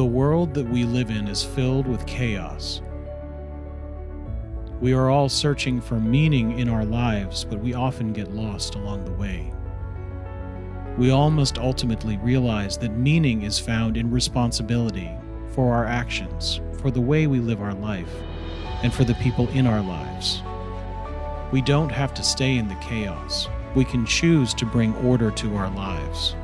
The world that we live in is filled with chaos. We are all searching for meaning in our lives, but we often get lost along the way. We all must ultimately realize that meaning is found in responsibility for our actions, for the way we live our life, and for the people in our lives. We don't have to stay in the chaos. We can choose to bring order to our lives.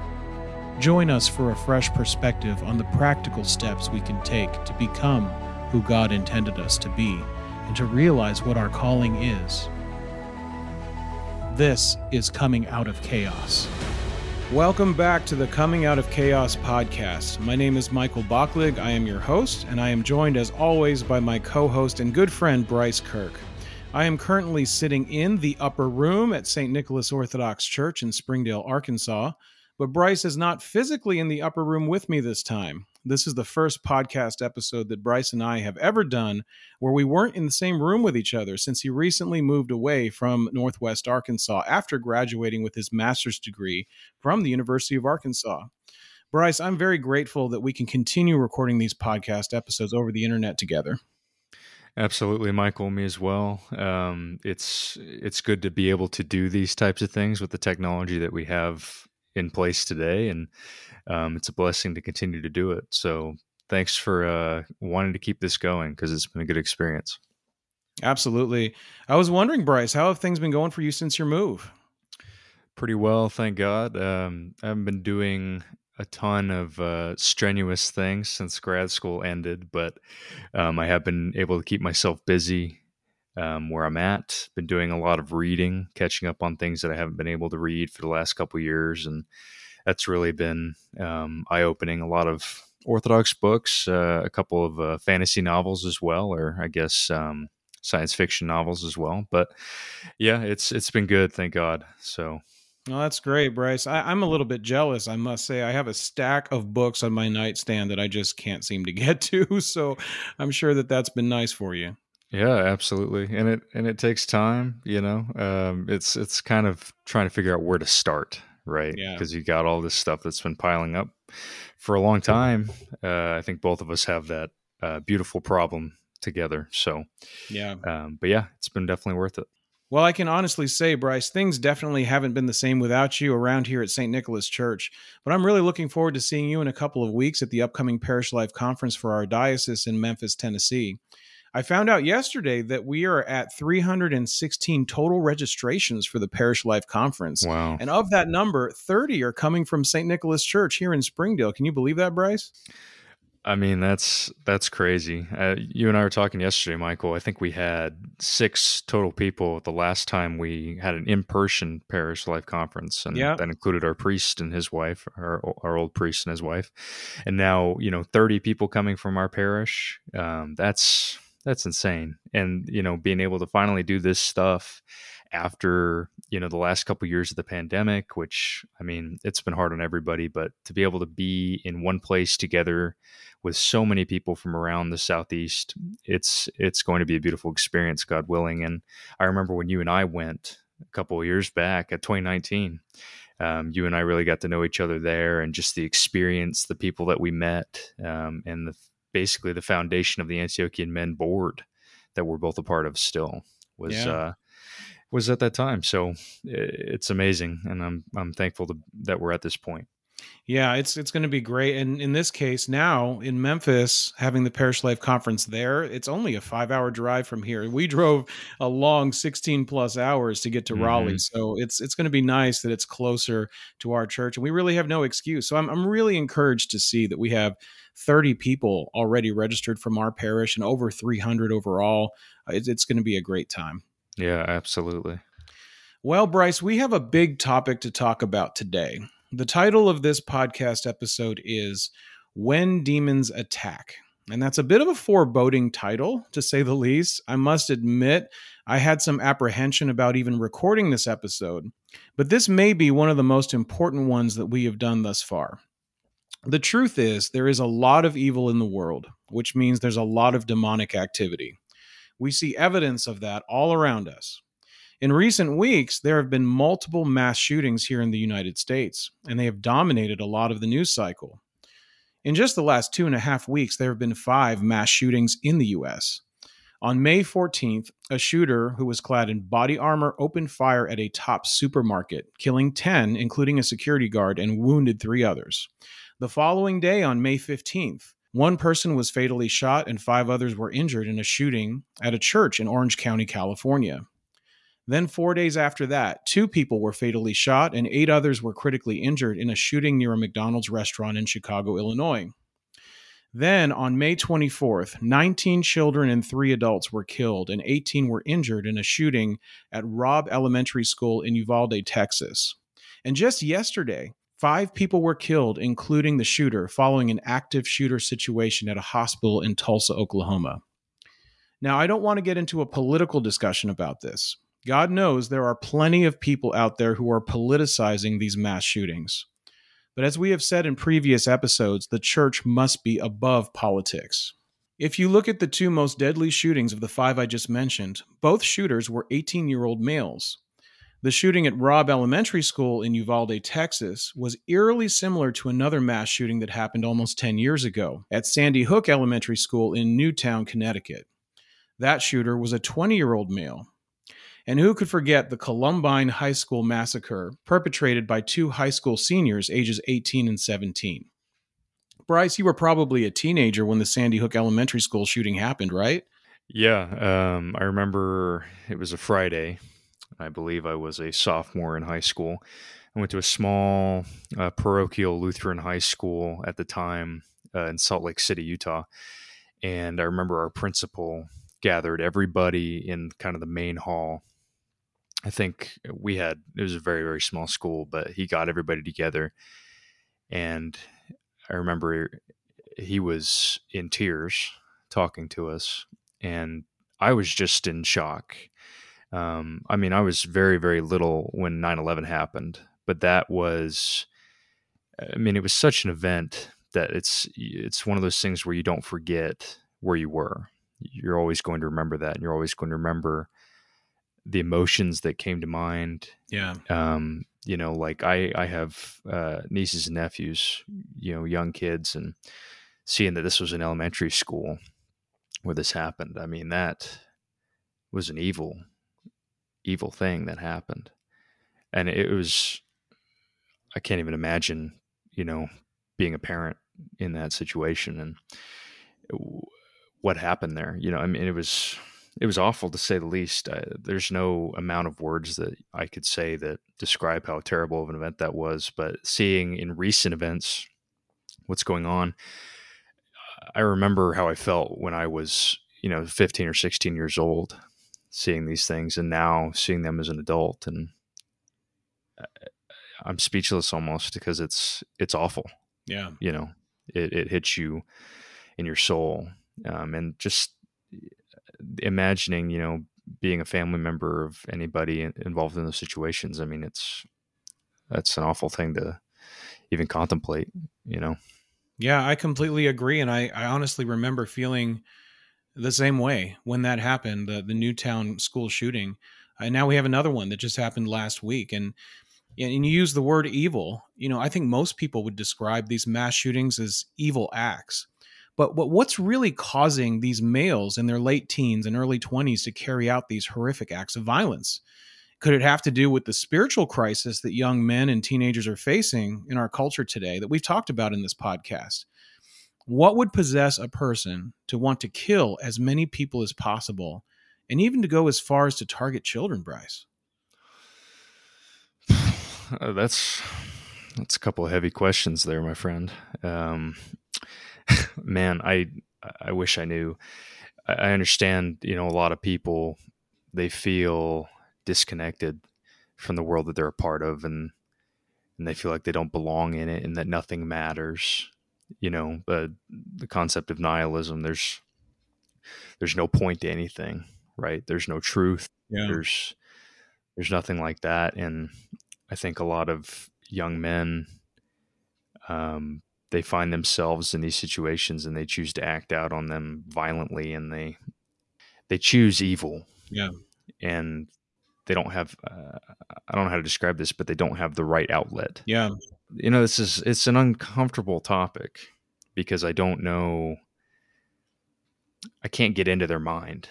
Join us for a fresh perspective on the practical steps we can take to become who God intended us to be and to realize what our calling is. This is Coming Out of Chaos. Welcome back to the Coming Out of Chaos podcast. My name is Michael Bachlig. I am your host, and I am joined as always by my co host and good friend Bryce Kirk. I am currently sitting in the upper room at St. Nicholas Orthodox Church in Springdale, Arkansas, but Bryce is not physically in the upper room with me this time. This is the first podcast episode that Bryce and I have ever done where we weren't in the same room with each other since he recently moved away from Northwest Arkansas after graduating with his master's degree from the University of Arkansas. Bryce, I'm very grateful that we can continue recording these podcast episodes over the internet together. Absolutely, Michael. Me as well. Um, it's it's good to be able to do these types of things with the technology that we have in place today, and um, it's a blessing to continue to do it. So thanks for uh, wanting to keep this going because it's been a good experience. Absolutely. I was wondering, Bryce, how have things been going for you since your move? Pretty well, thank God. Um, I haven't been doing a ton of uh, strenuous things since grad school ended, but um, I have been able to keep myself busy um, where I'm at. Been doing a lot of reading, catching up on things that I haven't been able to read for the last couple years, and that's really been um, eye opening. A lot of Orthodox books, uh, a couple of uh, fantasy novels as well, or I guess um, science fiction novels as well. But yeah, it's it's been good, thank God. So. That's great, Bryce. I, I'm a little bit jealous, I must say. I have a stack of books on my nightstand that I just can't seem to get to. So I'm sure that that's been nice for you. Yeah, absolutely. And it and it takes time, you know. Um, it's it's kind of trying to figure out where to start, right? Yeah. Because you got all this stuff that's been piling up for a long time. Uh, I think both of us have that uh, beautiful problem together. So, Yeah. um, but yeah, it's been definitely worth it. Well, I can honestly say, Bryce, things definitely haven't been the same without you around here at St. Nicholas Church. But I'm really looking forward to seeing you in a couple of weeks at the upcoming Parish Life Conference for our diocese in Memphis, Tennessee. I found out yesterday that we are at 316 total registrations for the Parish Life Conference. Wow. And of that number, 30 are coming from St. Nicholas Church here in Springdale. Can you believe that, Bryce? I mean, that's that's crazy. Uh, you and I were talking yesterday, Michael. I think we had six total people the last time we had an in-person parish life conference, and Yeah. that included our priest and his wife, our our old priest and his wife, and now you know thirty people coming from our parish. Um, that's that's insane, and you know being able to finally do this stuff after you know the last couple years of the pandemic which i mean it's been hard on everybody but to be able to be in one place together with so many people from around the southeast it's it's going to be a beautiful experience god willing and i remember when you and i went a couple of years back at 2019 um, you and i really got to know each other there and just the experience the people that we met um, and the basically the foundation of the antiochian men board that we're both a part of still was Yeah. uh was at that time so it's amazing and i'm i'm thankful to, that we're at this point Yeah, it's it's going to be great. And in this case, now in Memphis, having the Parish Life Conference there, it's only a five hour drive from here. We drove a long sixteen plus hours to get to Mhm. Raleigh, so it's it's going to be nice that it's closer to our church, and we really have no excuse. So I'm I'm really encouraged to see that we have thirty people already registered from our parish and over three hundred overall. Uh, It's, it's going to be a great time. yeah absolutely Well, Bryce, we have a big topic to talk about today. The title of this podcast episode is When Demons Attack. And that's a bit of a foreboding title, to say the least. I must admit, I had some apprehension about even recording this episode, but this may be one of the most important ones that we have done thus far. The truth is, there is a lot of evil in the world, which means there's a lot of demonic activity. We see evidence of that all around us. In recent weeks, there have been multiple mass shootings here in the United States, and they have dominated a lot of the news cycle. In just the last two and a half weeks, there have been five mass shootings in the U.S. On May 14th, a shooter who was clad in body armor opened fire at a Tops supermarket, killing 10, including a security guard, and wounded three others. The following day, on May 15th, one person was fatally shot and five others were injured in a shooting at a church in Orange County, California. Then, four days after that, two people were fatally shot and eight others were critically injured in a shooting near a McDonald's restaurant in Chicago, Illinois. Then, on May 24th, 19 children and three adults were killed and 18 were injured in a shooting at Robb Elementary School in Uvalde, Texas. And just yesterday, five people were killed, including the shooter, following an active shooter situation at a hospital in Tulsa, Oklahoma. Now, I don't want to get into a political discussion about this. God knows there are plenty of people out there who are politicizing these mass shootings. But as we have said in previous episodes, the church must be above politics. If you look at the two most deadly shootings of the five I just mentioned, both shooters were 18 year old males. The shooting at Robb Elementary School in Uvalde, Texas, was eerily similar to another mass shooting that happened almost 10 years ago at Sandy Hook Elementary School in Newtown, Connecticut. That shooter was a 20 year old male. And who could forget the Columbine High School massacre perpetrated by two high school seniors ages 18 and 17? Bryce, you were probably a teenager when the Sandy Hook Elementary School shooting happened, right? Yeah, um, I remember it was a Friday. I believe I was a sophomore in high school. I went to a small uh, parochial Lutheran high school at the time uh, in Salt Lake City, Utah. And I remember our principal gathered everybody in kind of the main hall I think we had it was a very very small school, but he got everybody together, and I remember he was in tears talking to us, and I was just in shock. Um, I mean, I was very very little when 9/11 happened, but that was, I mean, it was such an event that it's it's one of those things where you don't forget where you were. You're always going to remember that, and you're always going to remember the emotions that came to mind. Yeah. Um, you know, like I, I have uh, nieces and nephews, you know, young kids, and seeing that this was an elementary school where this happened. I mean, that was an evil, evil thing that happened, and it was. I can't even imagine, you know, being a parent in that situation and what happened there. You know, I mean, it was it was awful to say the least. Uh, there's no amount of words that I could say that describe how terrible of an event that was. But seeing in recent events what's going on, I remember how I felt when I was, you know, 15 or 16 years old, seeing these things, and now seeing them as an adult, and uh, I'm speechless almost because it's it's awful. Yeah, you know, it it hits you in your soul, um, and just imagining, you know, being a family member of anybody involved in those situations. I mean, it's that's an awful thing to even contemplate, you know. Yeah, I completely agree, and I, I honestly remember feeling the same way when that happened, the the Newtown school shooting. And now we have another one that just happened last week, and and you use the word evil. You know, I think most people would describe these mass shootings as evil acts. But, what's really causing these males in their late teens and early 20s to carry out these horrific acts of violence? Could it have to do with the spiritual crisis that young men and teenagers are facing in our culture today that we've talked about in this podcast? What would possess a person to want to kill as many people as possible and even to go as far as to target children, Bryce? Uh, that's that's a couple of heavy questions there, my friend. Um, man, I I wish I knew. I understand, you know, a lot of people they feel disconnected from the world that they're a part of and and they feel like they don't belong in it and that nothing matters. You know, the the concept of nihilism, there's there's no point to anything, right? There's no truth. Yeah. There's there's nothing like that. And I think a lot of young men um, they find themselves in these situations and they choose to act out on them violently and they they choose evil yeah and they don't have uh, i don't know how to describe this but they don't have the right outlet yeah you know this is it's an uncomfortable topic because I don't know. I can't get into their mind.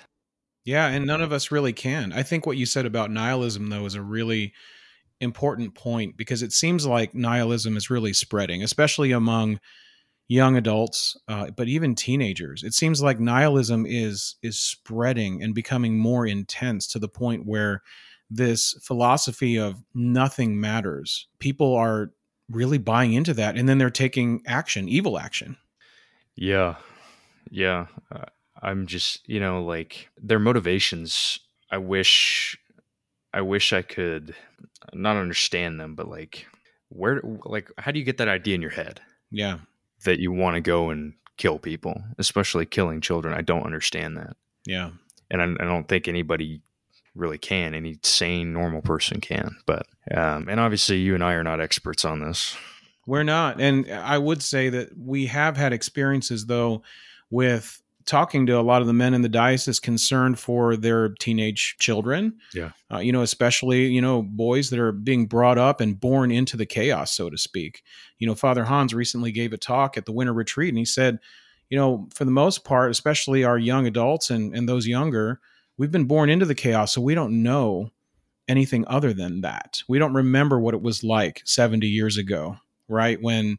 Yeah, and none of us really can. I think what you said about nihilism, though, is a really important point because it seems like nihilism is really spreading, especially among young adults, uh, but even teenagers. It seems like nihilism is is spreading and becoming more intense to the point where this philosophy of nothing matters. People are really buying into that, and then they're taking action, evil action. Yeah, yeah. Uh, I'm just, you know, like their motivations. I wish, I wish I could not understand them, but like, where, like, how do you get that idea in your head? Yeah, that you want to go and kill people, especially killing children. I don't understand that. Yeah, and I, I don't think anybody really can. Any sane, normal person can. But um, and obviously, you and I are not experts on this. We're not, and I would say that we have had experiences though with talking to a lot of the men in the diocese concerned for their teenage children. Yeah. Uh, you know, especially, you know, boys that are being brought up and born into the chaos, so to speak. You know, Father Hans recently gave a talk at the winter retreat and he said, you know, for the most part, especially our young adults and, and those younger, we've been born into the chaos, so we don't know anything other than that. We don't remember what it was like 70 years ago, right? When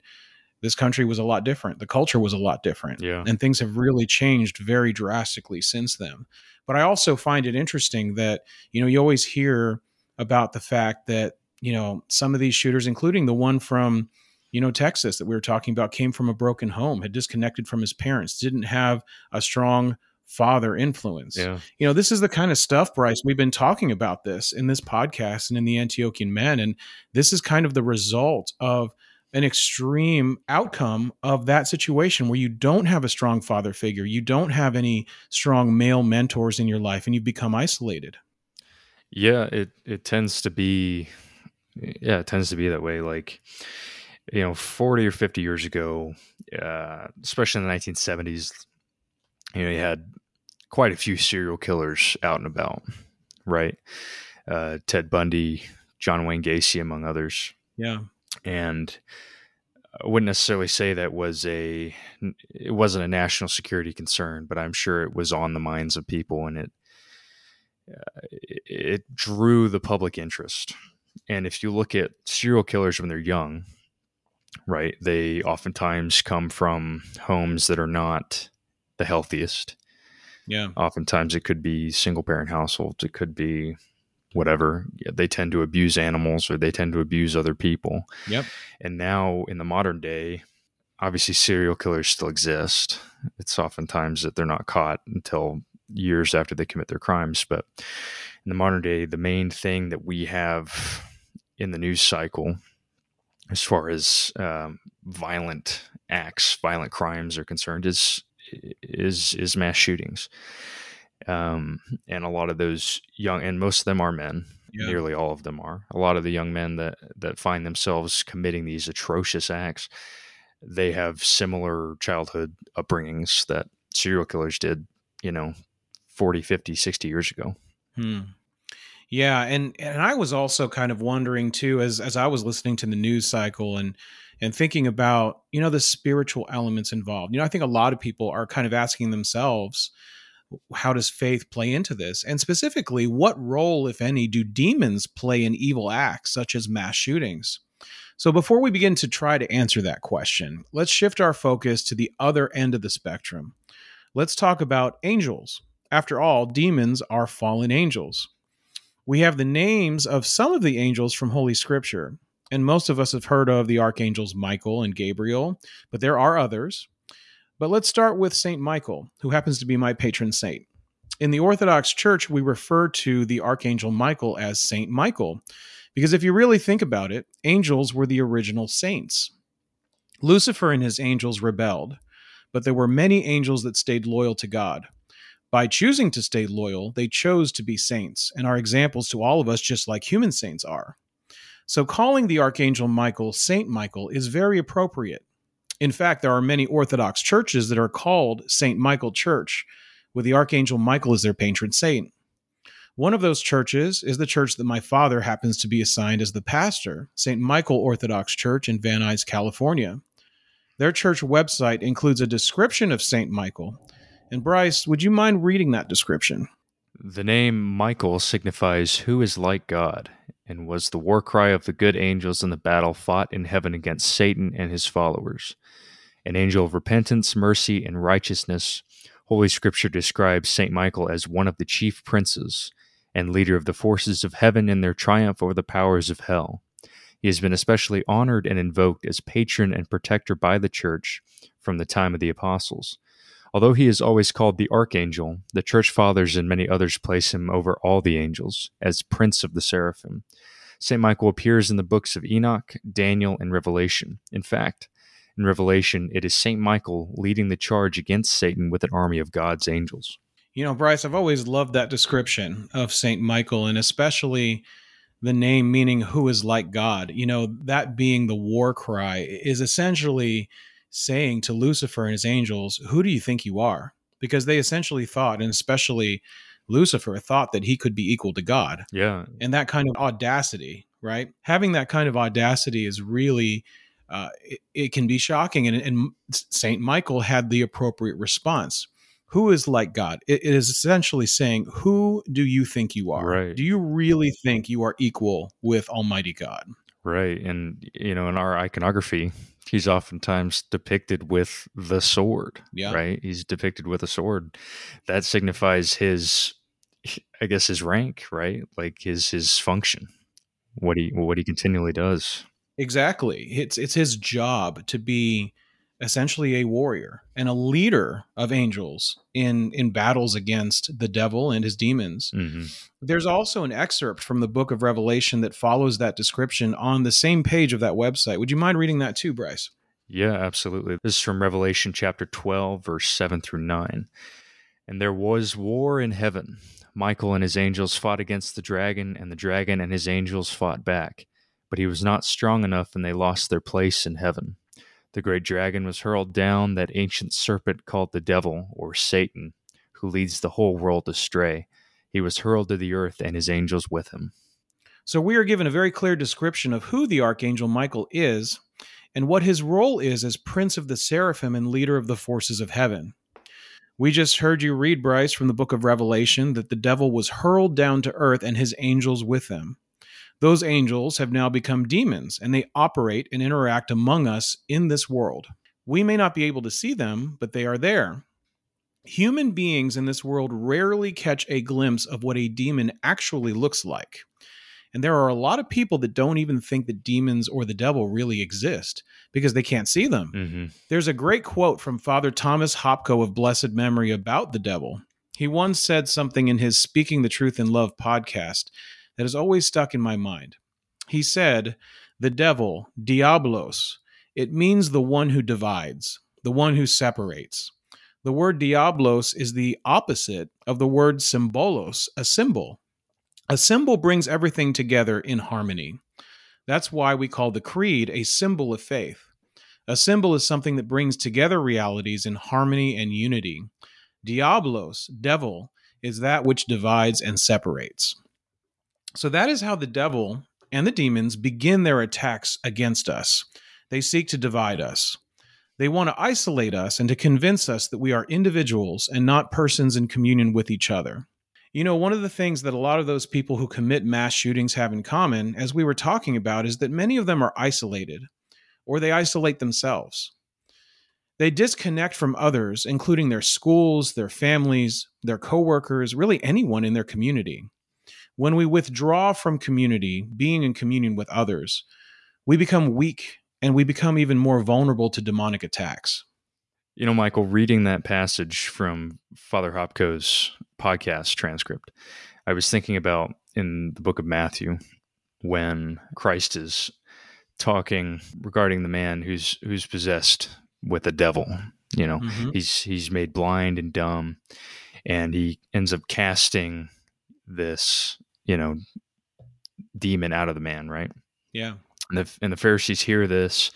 this country was a lot different. The culture was a lot different. Yeah. And things have really changed very drastically since then. But I also find it interesting that, you know, you always hear about the fact that, you know, some of these shooters, including the one from, you know, Texas that we were talking about, came from a broken home, had disconnected from his parents, didn't have a strong father influence. Yeah. You know, this is the kind of stuff, Bryce, we've been talking about this in this podcast and in the Antiochian Men. And this is kind of the result of an extreme outcome of that situation where you don't have a strong father figure, you don't have any strong male mentors in your life, and you become isolated. Yeah, it it tends to be, yeah, it tends to be that way. Like, you know, forty or fifty years ago, uh, especially in the nineteen seventies, you know, you had quite a few serial killers out and about, right? Uh, Ted Bundy, John Wayne Gacy, among others. Yeah and I wouldn't necessarily say that was a it wasn't a national security concern, but I'm sure it was on the minds of people, and it uh, it drew the public interest. And if you look at serial killers when they're young, right, they oftentimes come from homes that are not the healthiest. Yeah. Oftentimes it could be single parent households. It could be whatever. They tend to abuse animals or they tend to abuse other people. Yep. And now in the modern day obviously serial killers still exist. It's oftentimes that they're not caught until years after they commit their crimes. But in the modern day the main thing that we have in the news cycle as far as um, violent acts violent crimes are concerned is is is mass shootings um, and a lot of those young, and most of them are men. Yeah. Nearly all of them are. A lot of the young men that that find themselves committing these atrocious acts, they have similar childhood upbringings that serial killers did. You know, 40, 50, 60 years ago. Hmm. Yeah, and and I was also kind of wondering too as as I was listening to the news cycle and and thinking about you know the spiritual elements involved. You know, I think a lot of people are kind of asking themselves, how does faith play into this? And specifically, what role, if any, do demons play in evil acts such as mass shootings? So, before we begin to try to answer that question, let's shift our focus to the other end of the spectrum. Let's talk about angels. After all, demons are fallen angels. We have the names of some of the angels from Holy Scripture, and most of us have heard of the archangels Michael and Gabriel, but there are others. But let's start with St. Michael, who happens to be my patron saint. In the Orthodox Church, we refer to the Archangel Michael as Saint Michael, because if you really think about it, angels were the original saints. Lucifer and his angels rebelled, but there were many angels that stayed loyal to God. By choosing to stay loyal, they chose to be saints and are examples to all of us, just like human saints are. So, calling the Archangel Michael Saint Michael is very appropriate in fact, there are many Orthodox churches that are called St. Michael Church, with the Archangel Michael as their patron saint. One of those churches is the church that my father happens to be assigned as the pastor, St. Michael Orthodox Church in Van Nuys, California. Their church website includes a description of St. Michael. And Bryce, would you mind reading that description? The name Michael signifies who is like God, and was the war cry of the good angels in the battle fought in heaven against Satan and his followers. An angel of repentance, mercy, and righteousness, Holy Scripture describes St. Michael as one of the chief princes and leader of the forces of heaven in their triumph over the powers of hell. He has been especially honored and invoked as patron and protector by the Church from the time of the apostles. Although he is always called the Archangel, the Church Fathers and many others place him over all the angels as Prince of the Seraphim. St. Michael appears in the books of Enoch, Daniel, and Revelation. In fact, in Revelation, it is St. Michael leading the charge against Satan with an army of God's angels. You know, Bryce, I've always loved that description of St. Michael, and especially the name meaning who is like God. You know, that being the war cry is essentially saying to Lucifer and his angels, Who do you think you are? Because they essentially thought, and especially Lucifer thought that he could be equal to God. Yeah. And that kind of audacity, right? Having that kind of audacity is really, uh, it, it, can be shocking. And, and St. Michael had the appropriate response. Who is like God? It, it is essentially saying, Who do you think you are? Right. Do you really think you are equal with Almighty God? Right. And, you know, in our iconography, he's oftentimes depicted with the sword. Yeah. Right. He's depicted with a sword. That signifies his, I guess, his rank, right? Like his his function, what he what he continually does. Exactly. It's it's his job to be essentially a warrior and a leader of angels in in battles against the devil and his demons. Mm-hmm. There's also an excerpt from the book of Revelation that follows that description on the same page of that website. Would you mind reading that too, Bryce? Yeah, absolutely. This is from Revelation chapter 12 verse 7 through 9. And there was war in heaven. Michael and his angels fought against the dragon, and the dragon and his angels fought back. But he was not strong enough, and they lost their place in heaven. The great dragon was hurled down, that ancient serpent called the devil, or Satan, who leads the whole world astray. He was hurled to the earth, and his angels with him. So we are given a very clear description of who the archangel Michael is and what his role is as prince of the seraphim and leader of the forces of heaven. We just heard you read, Bryce, from the book of Revelation that the devil was hurled down to earth and his angels with him. Those angels have now become demons and they operate and interact among us in this world. We may not be able to see them, but they are there. Human beings in this world rarely catch a glimpse of what a demon actually looks like. And there are a lot of people that don't even think that demons or the devil really exist because they can't see them. Mm-hmm. There's a great quote from Father Thomas Hopko of blessed memory about the devil. He once said something in his Speaking the Truth in Love podcast that has always stuck in my mind. He said, The devil, diablos, it means the one who divides, the one who separates. The word diablos is the opposite of the word symbolos, a symbol. A symbol brings everything together in harmony. That's why we call the creed a symbol of faith. A symbol is something that brings together realities in harmony and unity. Diablos, devil, is that which divides and separates. So that is how the devil and the demons begin their attacks against us. They seek to divide us. They want to isolate us and to convince us that we are individuals and not persons in communion with each other. You know, one of the things that a lot of those people who commit mass shootings have in common, as we were talking about, is that many of them are isolated or they isolate themselves. They disconnect from others, including their schools, their families, their coworkers, really anyone in their community. When we withdraw from community, being in communion with others, we become weak and we become even more vulnerable to demonic attacks. You know, Michael, reading that passage from Father Hopko's podcast transcript, I was thinking about in the book of Matthew when Christ is talking regarding the man who's who's possessed with a devil. You know, mm-hmm. he's he's made blind and dumb, and he ends up casting this you know demon out of the man, right? Yeah. And the and the Pharisees hear this,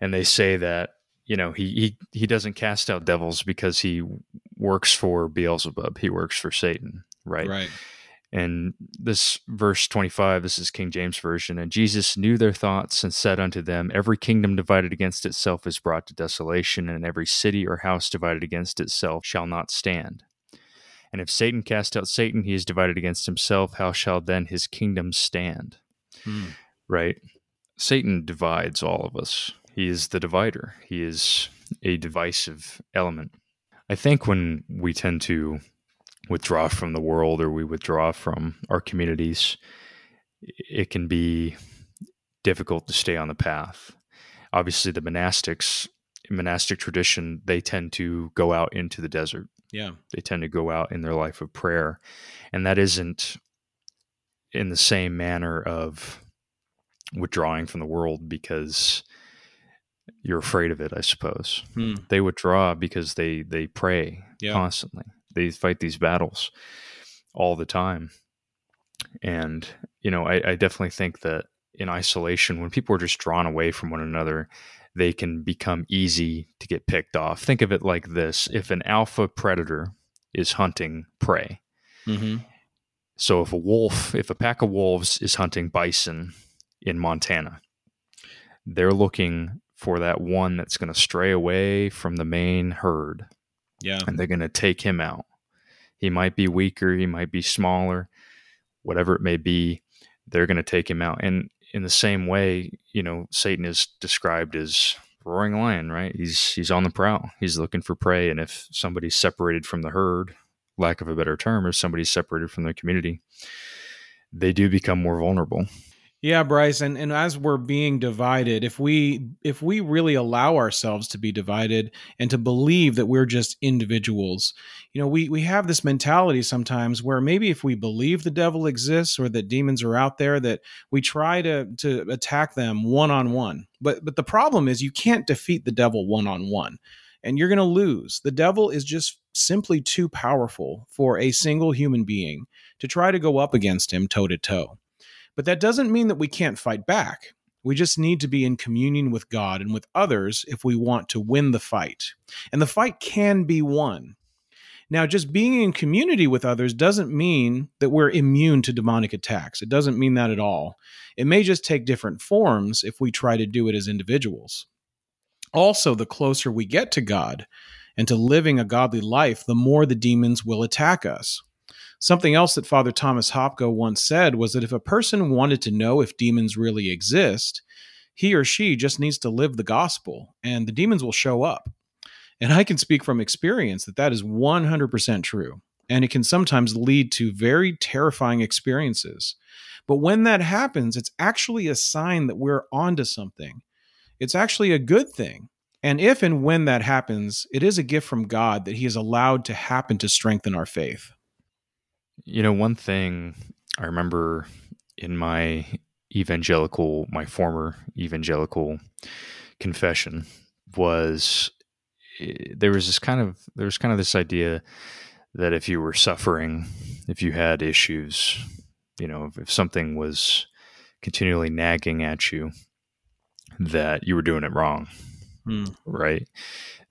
and they say that you know he he he doesn't cast out devils because he works for Beelzebub. He works for Satan, right? Right. And this verse 25, this is King James Version. And Jesus knew their thoughts and said unto them, Every kingdom divided against itself is brought to desolation, and every city or house divided against itself shall not stand. And if Satan cast out Satan, he is divided against himself. How shall then his kingdom stand? Hmm. Right? Satan divides all of us. He is the divider, he is a divisive element. I think when we tend to withdraw from the world or we withdraw from our communities, it can be difficult to stay on the path. Obviously, the monastics, monastic tradition, they tend to go out into the desert. Yeah. They tend to go out in their life of prayer. And that isn't in the same manner of withdrawing from the world because you're afraid of it, I suppose. Hmm. They withdraw because they they pray yeah. constantly they fight these battles all the time. And, you know, I, I definitely think that in isolation, when people are just drawn away from one another, they can become easy to get picked off. Think of it like this if an alpha predator is hunting prey, mm-hmm. so if a wolf, if a pack of wolves is hunting bison in Montana, they're looking for that one that's going to stray away from the main herd. Yeah. And they're going to take him out. He might be weaker, he might be smaller, whatever it may be, they're going to take him out. And in the same way, you know, Satan is described as roaring lion, right? He's he's on the prowl. He's looking for prey and if somebody's separated from the herd, lack of a better term, or somebody's separated from their community, they do become more vulnerable. Yeah, Bryce, and, and as we're being divided, if we if we really allow ourselves to be divided and to believe that we're just individuals, you know, we we have this mentality sometimes where maybe if we believe the devil exists or that demons are out there, that we try to to attack them one on one. But but the problem is you can't defeat the devil one on one, and you're going to lose. The devil is just simply too powerful for a single human being to try to go up against him toe to toe. But that doesn't mean that we can't fight back. We just need to be in communion with God and with others if we want to win the fight. And the fight can be won. Now, just being in community with others doesn't mean that we're immune to demonic attacks. It doesn't mean that at all. It may just take different forms if we try to do it as individuals. Also, the closer we get to God and to living a godly life, the more the demons will attack us. Something else that Father Thomas Hopko once said was that if a person wanted to know if demons really exist, he or she just needs to live the gospel and the demons will show up. And I can speak from experience that that is 100% true. And it can sometimes lead to very terrifying experiences. But when that happens, it's actually a sign that we're onto something. It's actually a good thing. And if and when that happens, it is a gift from God that He has allowed to happen to strengthen our faith. You know, one thing I remember in my evangelical, my former evangelical confession was eh, there was this kind of there was kind of this idea that if you were suffering, if you had issues, you know, if something was continually nagging at you, that you were doing it wrong, mm. right?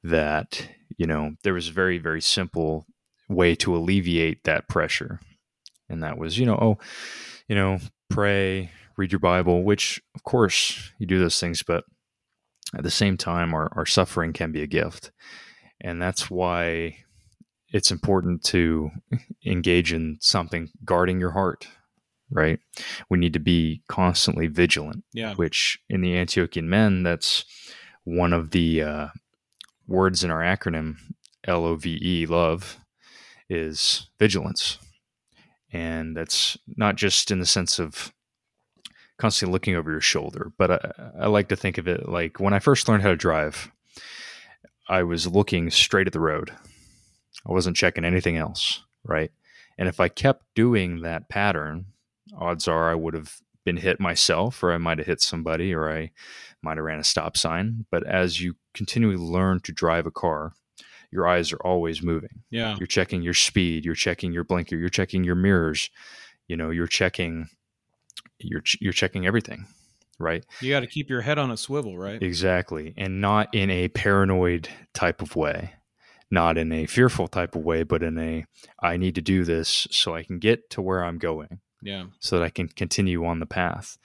That you know there was a very very simple way to alleviate that pressure. And that was, you know, oh, you know, pray, read your Bible, which of course you do those things, but at the same time, our, our suffering can be a gift. And that's why it's important to engage in something guarding your heart, right? We need to be constantly vigilant, yeah. which in the Antiochian men, that's one of the uh, words in our acronym, L O V E, love, is vigilance. And that's not just in the sense of constantly looking over your shoulder, but I, I like to think of it like when I first learned how to drive, I was looking straight at the road. I wasn't checking anything else, right? And if I kept doing that pattern, odds are I would have been hit myself, or I might have hit somebody, or I might have ran a stop sign. But as you continually learn to drive a car, your eyes are always moving. Yeah. You're checking your speed, you're checking your blinker, you're checking your mirrors, you know, you're checking you're you're checking everything, right? You got to keep your head on a swivel, right? Exactly. And not in a paranoid type of way. not in a fearful type of way, but in a I need to do this so I can get to where I'm going. Yeah. So that I can continue on the path.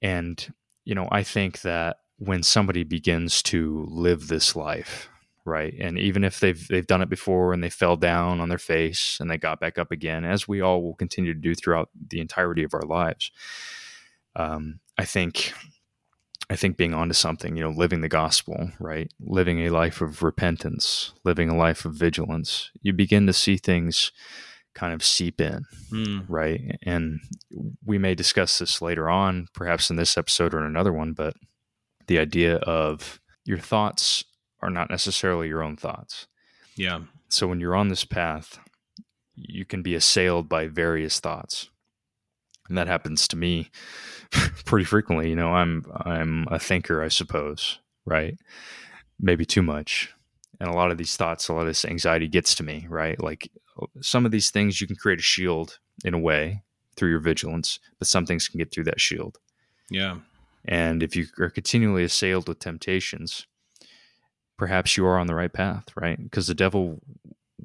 And, you know, I think that when somebody begins to live this life, right? And even if they've they've done it before and they fell down on their face and they got back up again, as we all will continue to do throughout the entirety of our lives, um, I think I think being onto something, you know, living the gospel, right? Living a life of repentance, living a life of vigilance, you begin to see things kind of seep in, Mm. right? And we may discuss this later on, perhaps in this episode or in another one, but the idea of your thoughts are not necessarily your own thoughts. Yeah. So when you're on this path, you can be assailed by various thoughts. And that happens to me pretty frequently. You know, I'm I'm a thinker, I suppose, right? Maybe too much. And a lot of these thoughts, a lot of this anxiety gets to me, right? Like oh, some of these things you can create a shield in a way through your vigilance, but some things can get through that shield. Yeah. And if you are continually assailed with temptations, perhaps you are on the right path, right? Because the devil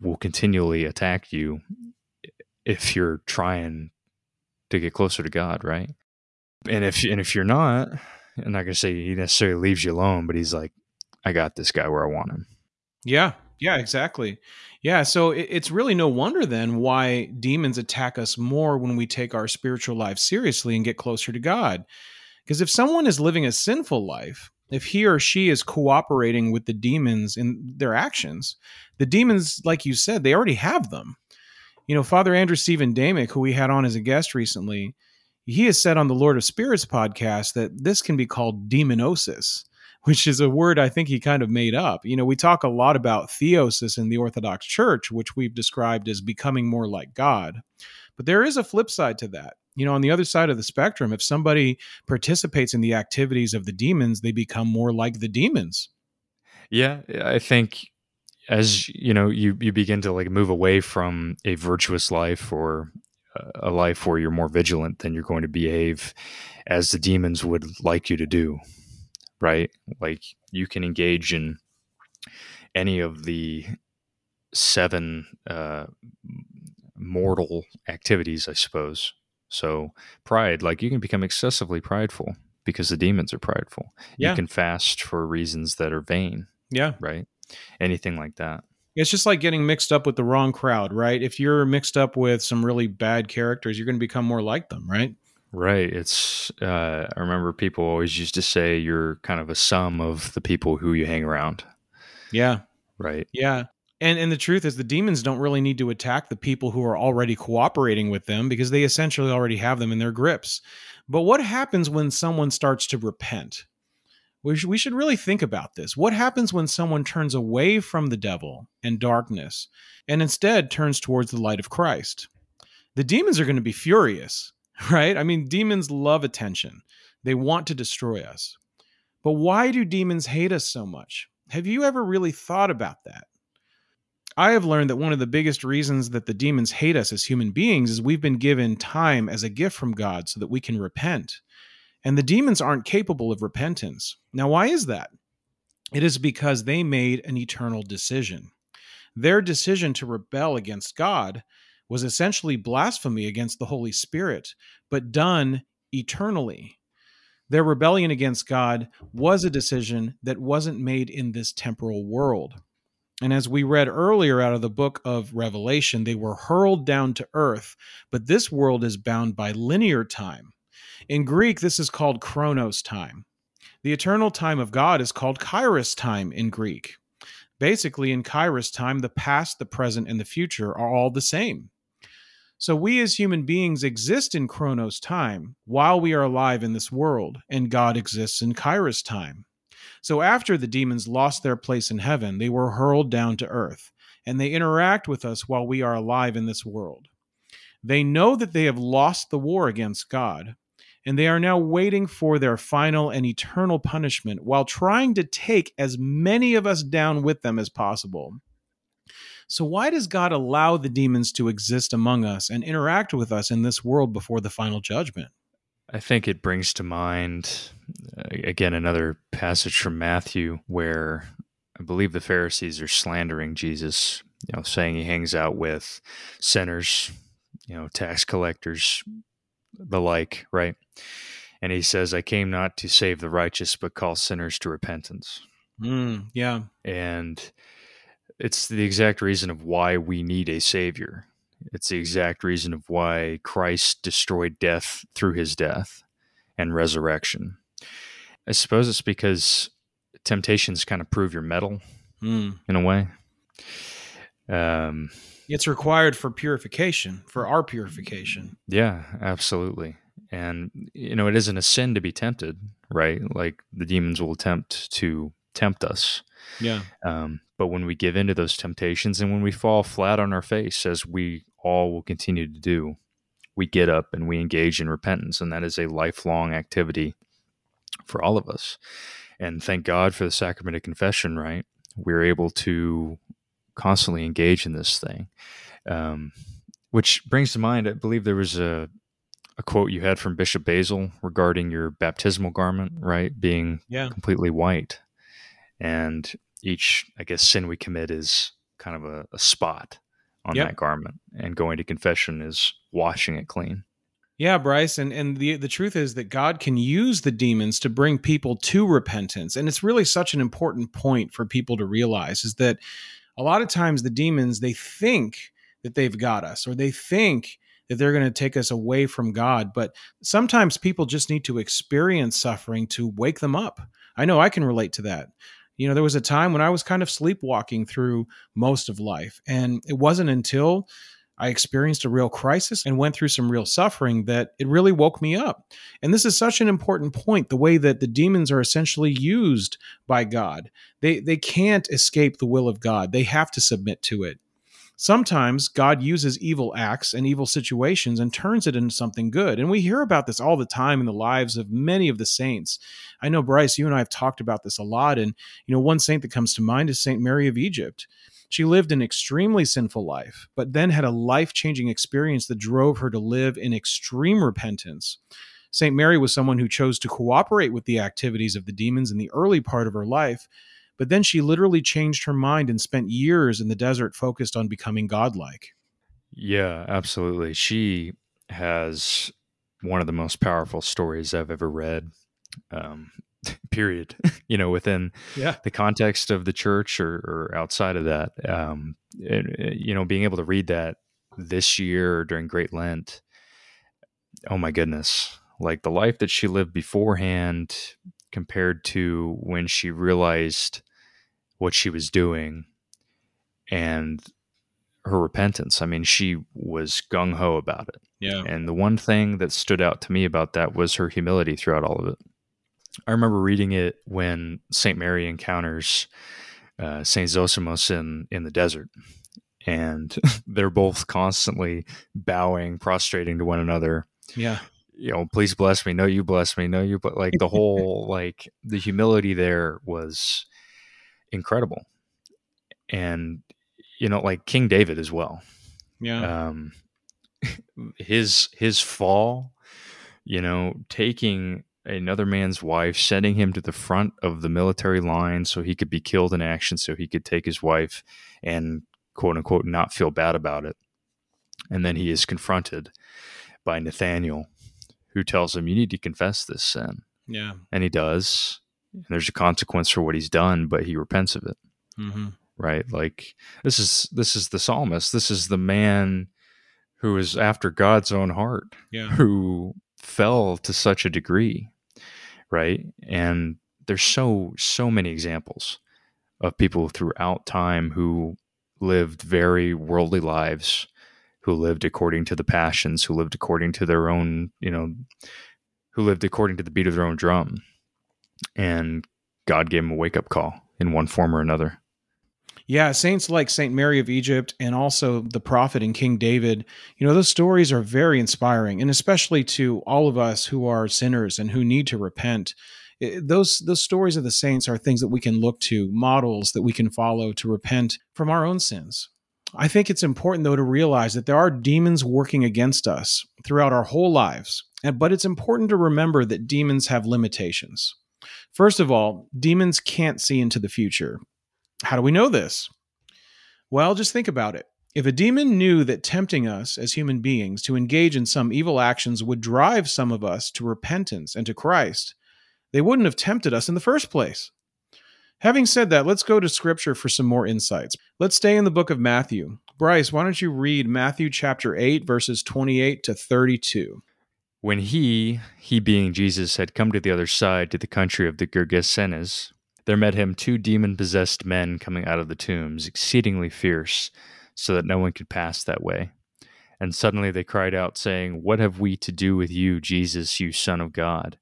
will continually attack you if you're trying to get closer to God, right? And if and if you're not, I'm not gonna say he necessarily leaves you alone, but he's like, I got this guy where I want him. Yeah. Yeah, exactly. Yeah, so it, it's really no wonder then why demons attack us more when we take our spiritual life seriously and get closer to God. Because if someone is living a sinful life, if he or she is cooperating with the demons in their actions, the demons, like you said, they already have them. You know, Father Andrew Stephen Damick, who we had on as a guest recently, he has said on the Lord of Spirits podcast that this can be called demonosis, which is a word I think he kind of made up. You know, we talk a lot about theosis in the Orthodox Church, which we've described as becoming more like God. But there is a flip side to that. You know, on the other side of the spectrum, if somebody participates in the activities of the demons, they become more like the demons. Yeah, I think as you know, you you begin to like move away from a virtuous life or a life where you're more vigilant, then you're going to behave as the demons would like you to do, right? Like you can engage in any of the seven uh, mortal activities, I suppose. So pride, like you can become excessively prideful because the demons are prideful. Yeah. You can fast for reasons that are vain, Yeah. right? Anything like that. It's just like getting mixed up with the wrong crowd, right? If you're mixed up with some really bad characters, you're going to become more like them, right? Right. It's uh, I remember people always used to say you're kind of a sum of the people who you hang around. Yeah. Right. Yeah. And and the truth is the demons don't really need to attack the people who are already cooperating with them because they essentially already have them in their grips. But what happens when someone starts to repent? We we should really think about this. What happens when someone turns away from the devil and darkness and instead turns towards the light of Christ? The demons are going to be furious, right? I mean, demons love attention. They want to destroy us. But why do demons hate us so much? Have you ever really thought about that? I have learned that one of the biggest reasons that the demons hate us as human beings is we've been given time as a gift from God so that we can repent. And the demons aren't capable of repentance. Now, why is that? It is because they made an eternal decision. Their decision to rebel against God was essentially blasphemy against the Holy Spirit, but done eternally. Their rebellion against God was a decision that wasn't made in this temporal world. And as we read earlier out of the book of Revelation, they were hurled down to earth, but this world is bound by linear time. In Greek, this is called chronos time. The eternal time of God is called kairos time in Greek. Basically, in kairos time, the past, the present, and the future are all the same. So we as human beings exist in chronos time while we are alive in this world, and God exists in kairos time. So after the demons lost their place in heaven, they were hurled down to earth, and they interact with us while we are alive in this world. They know that they have lost the war against God, and they are now waiting for their final and eternal punishment while trying to take as many of us down with them as possible. So, why does God allow the demons to exist among us and interact with us in this world before the final judgment? I think it brings to mind, uh, again, another passage from Matthew where I believe the Pharisees are slandering Jesus, you know, saying he hangs out with sinners, you know, tax collectors, the like, right? And he says, I came not to save the righteous, but call sinners to repentance. Mm, yeah. And it's the exact reason of why we need a savior. It's the exact reason of why Christ destroyed death through his death and resurrection. I suppose it's because temptations kind of prove your mettle Mm. in a way. Um, It's required for purification, for our purification. yeah, absolutely. And, you know, it isn't a sin to be tempted, right? Like the demons will attempt to tempt us. Yeah. Um, but when we give into those temptations and when we fall flat on our face, as we all will continue to do, we get up and we engage in repentance. And that is a lifelong activity for all of us. And thank God for the sacrament of confession, right? We're able to constantly engage in this thing. Um, which brings to mind, I believe there was a, a quote you had from Bishop Basil regarding your baptismal garment, right? Being Yeah. completely white. And each, I guess, sin we commit is kind of a, a spot on Yep. that garment. And going to confession is washing it clean. Yeah, Bryce, and and the the truth is that God can use the demons to bring people to repentance, and it's really such an important point for people to realize is that a lot of times the demons they think that they've got us, or they think that they're going to take us away from God, but sometimes people just need to experience suffering to wake them up. I know I can relate to that. You know, there was a time when I was kind of sleepwalking through most of life, and it wasn't until I experienced a real crisis and went through some real suffering that it really woke me up. And this is such an important point the way that the demons are essentially used by God. They, they can't escape the will of God, they have to submit to it. Sometimes God uses evil acts and evil situations and turns it into something good. And we hear about this all the time in the lives of many of the saints. I know, Bryce, you and I have talked about this a lot. And, you know, one saint that comes to mind is St. Mary of Egypt. She lived an extremely sinful life, but then had a life changing experience that drove her to live in extreme repentance. St. Mary was someone who chose to cooperate with the activities of the demons in the early part of her life, but then she literally changed her mind and spent years in the desert focused on becoming godlike. Yeah, absolutely. She has one of the most powerful stories I've ever read. Um, period. you know, within Yeah. the context of the church or, or outside of that, um, and, uh, you know, being able to read that this year during Great Lent. Oh my goodness! Like the life that she lived beforehand compared to when she realized what she was doing and her repentance. I mean, she was gung ho about it. Yeah. And the one thing that stood out to me about that was her humility throughout all of it. I remember reading it when St. Mary encounters uh, St. Zosimos in, in the desert. And they're both constantly bowing, prostrating to one another. Yeah. You know, please bless me. No, you bless me. No, you, but like the whole, like the humility there was incredible. And, you know, like King David as well Yeah. um, his his fall, you know, taking another man's wife, sending him to the front of the military line so he could be killed in action, so he could take his wife and quote unquote not feel bad about it. And then he is confronted by Nathaniel, who tells him, "You need to confess this sin," yeah. and he does. And there's a consequence for what he's done, but he repents of it. Hmm right? Like this is this is the psalmist. This is the man who is after god's own heart Yeah. who fell to such a degree right? And there's so so many examples of people throughout time who lived very worldly lives who lived according to the passions who lived according to their own you know who lived according to the beat of their own drum and god gave him a wake-up call in one form or another Yeah, saints like Saint Mary of Egypt and also the prophet and King David, you know, those stories are very inspiring, and especially to all of us who are sinners and who need to repent. Those those stories of the saints are things that we can look to, models that we can follow to repent from our own sins. I think it's important though to realize that there are demons working against us throughout our whole lives. And but it's important to remember that demons have limitations. First of all, demons can't see into the future How do we know this? Well, just think about it. If a demon knew that tempting us as human beings to engage in some evil actions would drive some of us to repentance and to Christ, they wouldn't have tempted us in the first place. Having said that, let's go to scripture for some more insights. Let's stay in the book of Matthew. Bryce, why don't you read Matthew chapter 8, verses 28 to 32? When he, he being Jesus, had come to the other side to the country of the Gergesenes, there met him two demon possessed men coming out of the tombs, exceedingly fierce, so that no one could pass that way. And suddenly they cried out, saying, What have we to do with you, Jesus, you Son of God?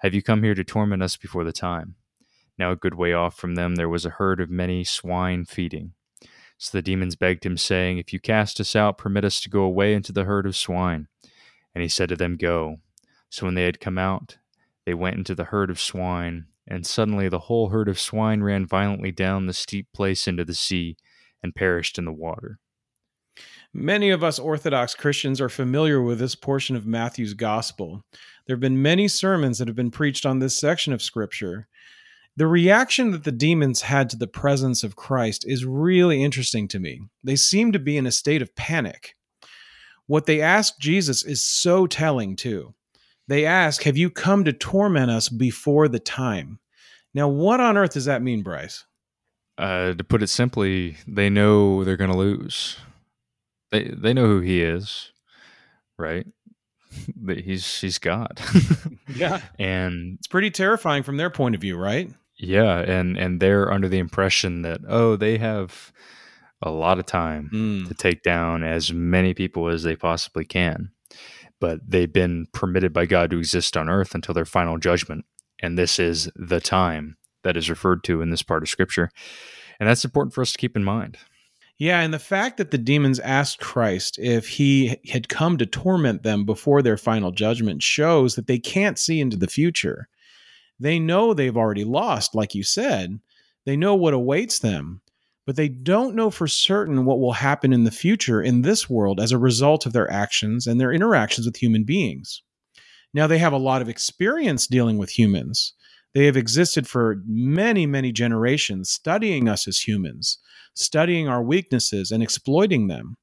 Have you come here to torment us before the time? Now, a good way off from them, there was a herd of many swine feeding. So the demons begged him, saying, If you cast us out, permit us to go away into the herd of swine. And he said to them, Go. So when they had come out, they went into the herd of swine, and suddenly the whole herd of swine ran violently down the steep place into the sea and perished in the water. Many of us Orthodox Christians are familiar with this portion of Matthew's Gospel. There have been many sermons that have been preached on this section of Scripture. The reaction that the demons had to the presence of Christ is really interesting to me. They seem to be in a state of panic. What they ask Jesus is so telling, too. They ask, Have you come to torment us before the time? Now, what on earth does that mean, Bryce? Uh, to put it simply, they know they're going to lose. They they know who he is, right? he's he's God. yeah, and it's pretty terrifying from their point of view, right? Yeah, and and they're under the impression that oh, they have a lot of time mm. to take down as many people as they possibly can. But they've been permitted by God to exist on earth until their final judgment. And this is the time that is referred to in this part of scripture. And that's important for us to keep in mind. Yeah, and the fact that the demons asked Christ if he had come to torment them before their final judgment shows that they can't see into the future. They know they've already lost, like you said. They know what awaits them but they don't know for certain what will happen in the future in this world as a result of their actions and their interactions with human beings. Now, they have a lot of experience dealing with humans. They have existed for many, many generations, studying us as humans, studying our weaknesses and exploiting them.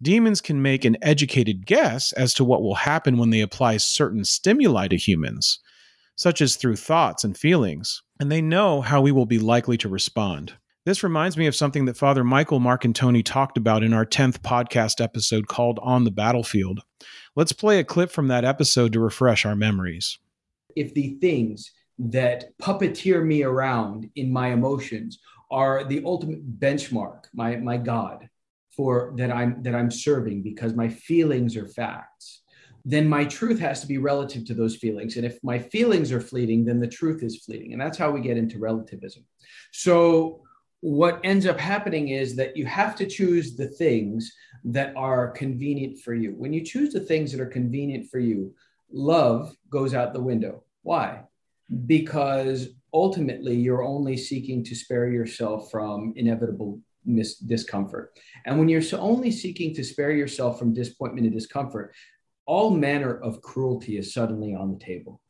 Demons can make an educated guess as to what will happen when they apply certain stimuli to humans, such as through thoughts and feelings, and they know how we will be likely to respond. This reminds me of something that Father Michael Marcantoni talked about in our 10th podcast episode called On the Battlefield. Let's play a clip from that episode to refresh our memories. If the things that puppeteer me around in my emotions are the ultimate benchmark, my, my God, for that I'm that I'm serving because my feelings are facts, then my truth has to be relative to those feelings. And if my feelings are fleeting, then the truth is fleeting. And that's how we get into relativism. So what ends up happening is that you have to choose the things that are convenient for you. When you choose the things that are convenient for you, love goes out the window. Why? Because ultimately you're only seeking to spare yourself from inevitable mis- discomfort. And when you're so only seeking to spare yourself from disappointment and discomfort, all manner of cruelty is suddenly on the table.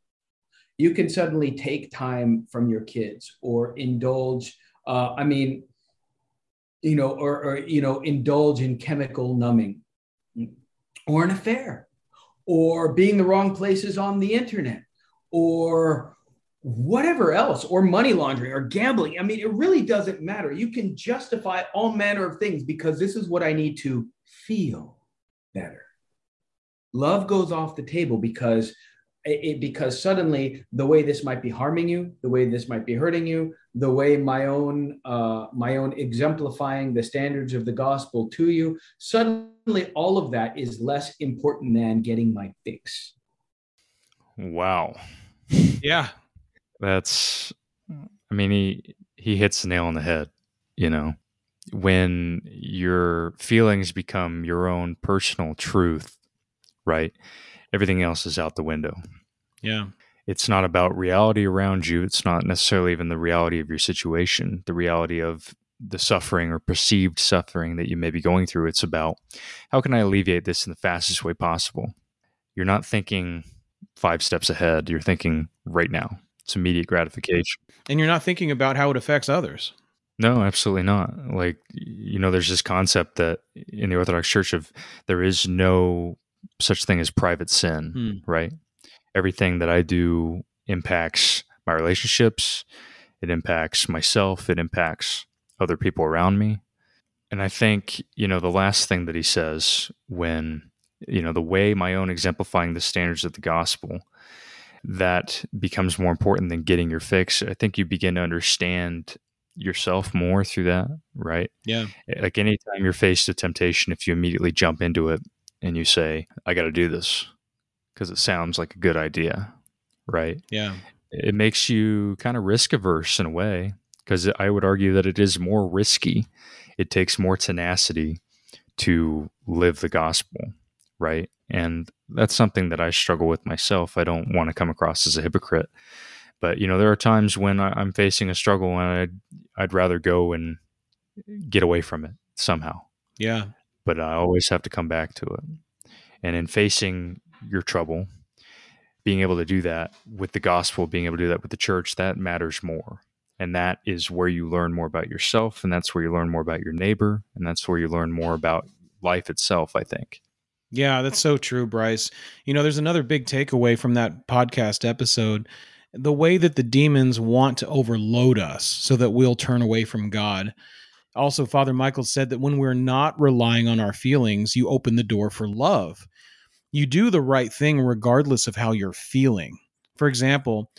You can suddenly take time from your kids or indulge uh, I mean, you know, or, or, you know, indulge in chemical numbing or an affair or being the wrong places on the internet or whatever else or money laundering or gambling. I mean, it really doesn't matter. You can justify all manner of things because this is what I need to feel better. Love goes off the table because it, because suddenly the way this might be harming you, the way this might be hurting you, the way my own uh, my own exemplifying the standards of the gospel to you, suddenly all of that is less important than getting my fix. Wow. Yeah. That's I mean he he hits the nail on the head, you know. When your feelings become your own personal truth, right? Everything else is out the window. Yeah. It's not about reality around you. It's not necessarily even the reality of your situation, the reality of the suffering or perceived suffering that you may be going through. It's about how can I alleviate this in the fastest way possible? You're not thinking five steps ahead, you're thinking right now. It's immediate gratification. And you're not thinking about how it affects others. No, absolutely not. Like, you know, there's this concept that in the Orthodox Church of there is no such thing as private sin, Hmm. right? Everything that I do impacts my relationships, it impacts myself, it impacts other people around me. And I think, you know, the last thing that he says when, you know, the way my own exemplifying the standards of the gospel, that becomes more important than getting your fix. I think you begin to understand yourself more through that, right? Yeah. Like anytime you're faced with temptation, if you immediately jump into it and you say, I got to do this because it sounds like a good idea, right? Yeah. It makes you kind of risk averse in a way because I would argue that it is more risky. It takes more tenacity to live the gospel, right? And that's something that I struggle with myself. I don't want to come across as a hypocrite. But you know, there are times when I, am facing a struggle and I'd I'd rather go and get away from it somehow. Yeah. But I always have to come back to it. And in facing your trouble, being able to do that with the gospel, being able to do that with the church, that matters more. And that is where you learn more about yourself, and that's where you learn more about your neighbor, and that's where you learn more about life itself, I think. Yeah, that's so true, Bryce. You know, there's another big takeaway from that podcast episode the way that the demons want to overload us so that we'll turn away from God. Also, Father Michael said that when we're not relying on our feelings, you open the door for love. You do the right thing regardless of how you're feeling. For example,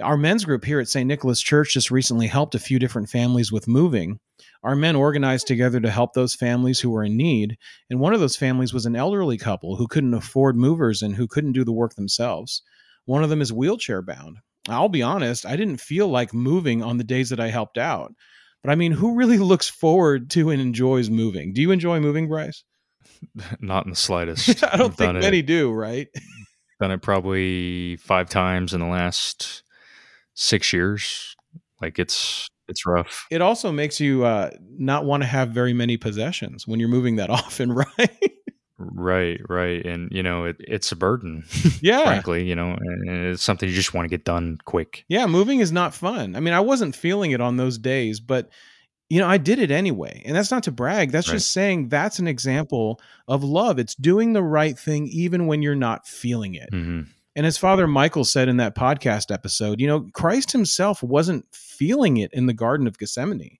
our men's group here at St. Nicholas Church just recently helped a few different families with moving. Our men organized together to help those families who were in need, and one of those families was an elderly couple who couldn't afford movers and who couldn't do the work themselves. One of them is wheelchair bound. I'll be honest, I didn't feel like moving on the days that I helped out. But I mean, who really looks forward to and enjoys moving? Do you enjoy moving, Bryce? Not in the slightest. I don't think many it, do, right? Done it probably five times in the last six years. Like it's it's rough. It also makes you uh, not want to have very many possessions when you're moving that often, right? Right, right, and you know it, it's a burden. Yeah, frankly, you know, and it's something you just want to get done quick. Yeah, moving is not fun. I mean, I wasn't feeling it on those days, but you know, I did it anyway, and that's not to brag. That's right. just saying that's an example of love. It's doing the right thing even when you're not feeling it. Mm-hmm. And as Father Michael said in that podcast episode, you know, Christ himself wasn't feeling it in the Garden of Gethsemane,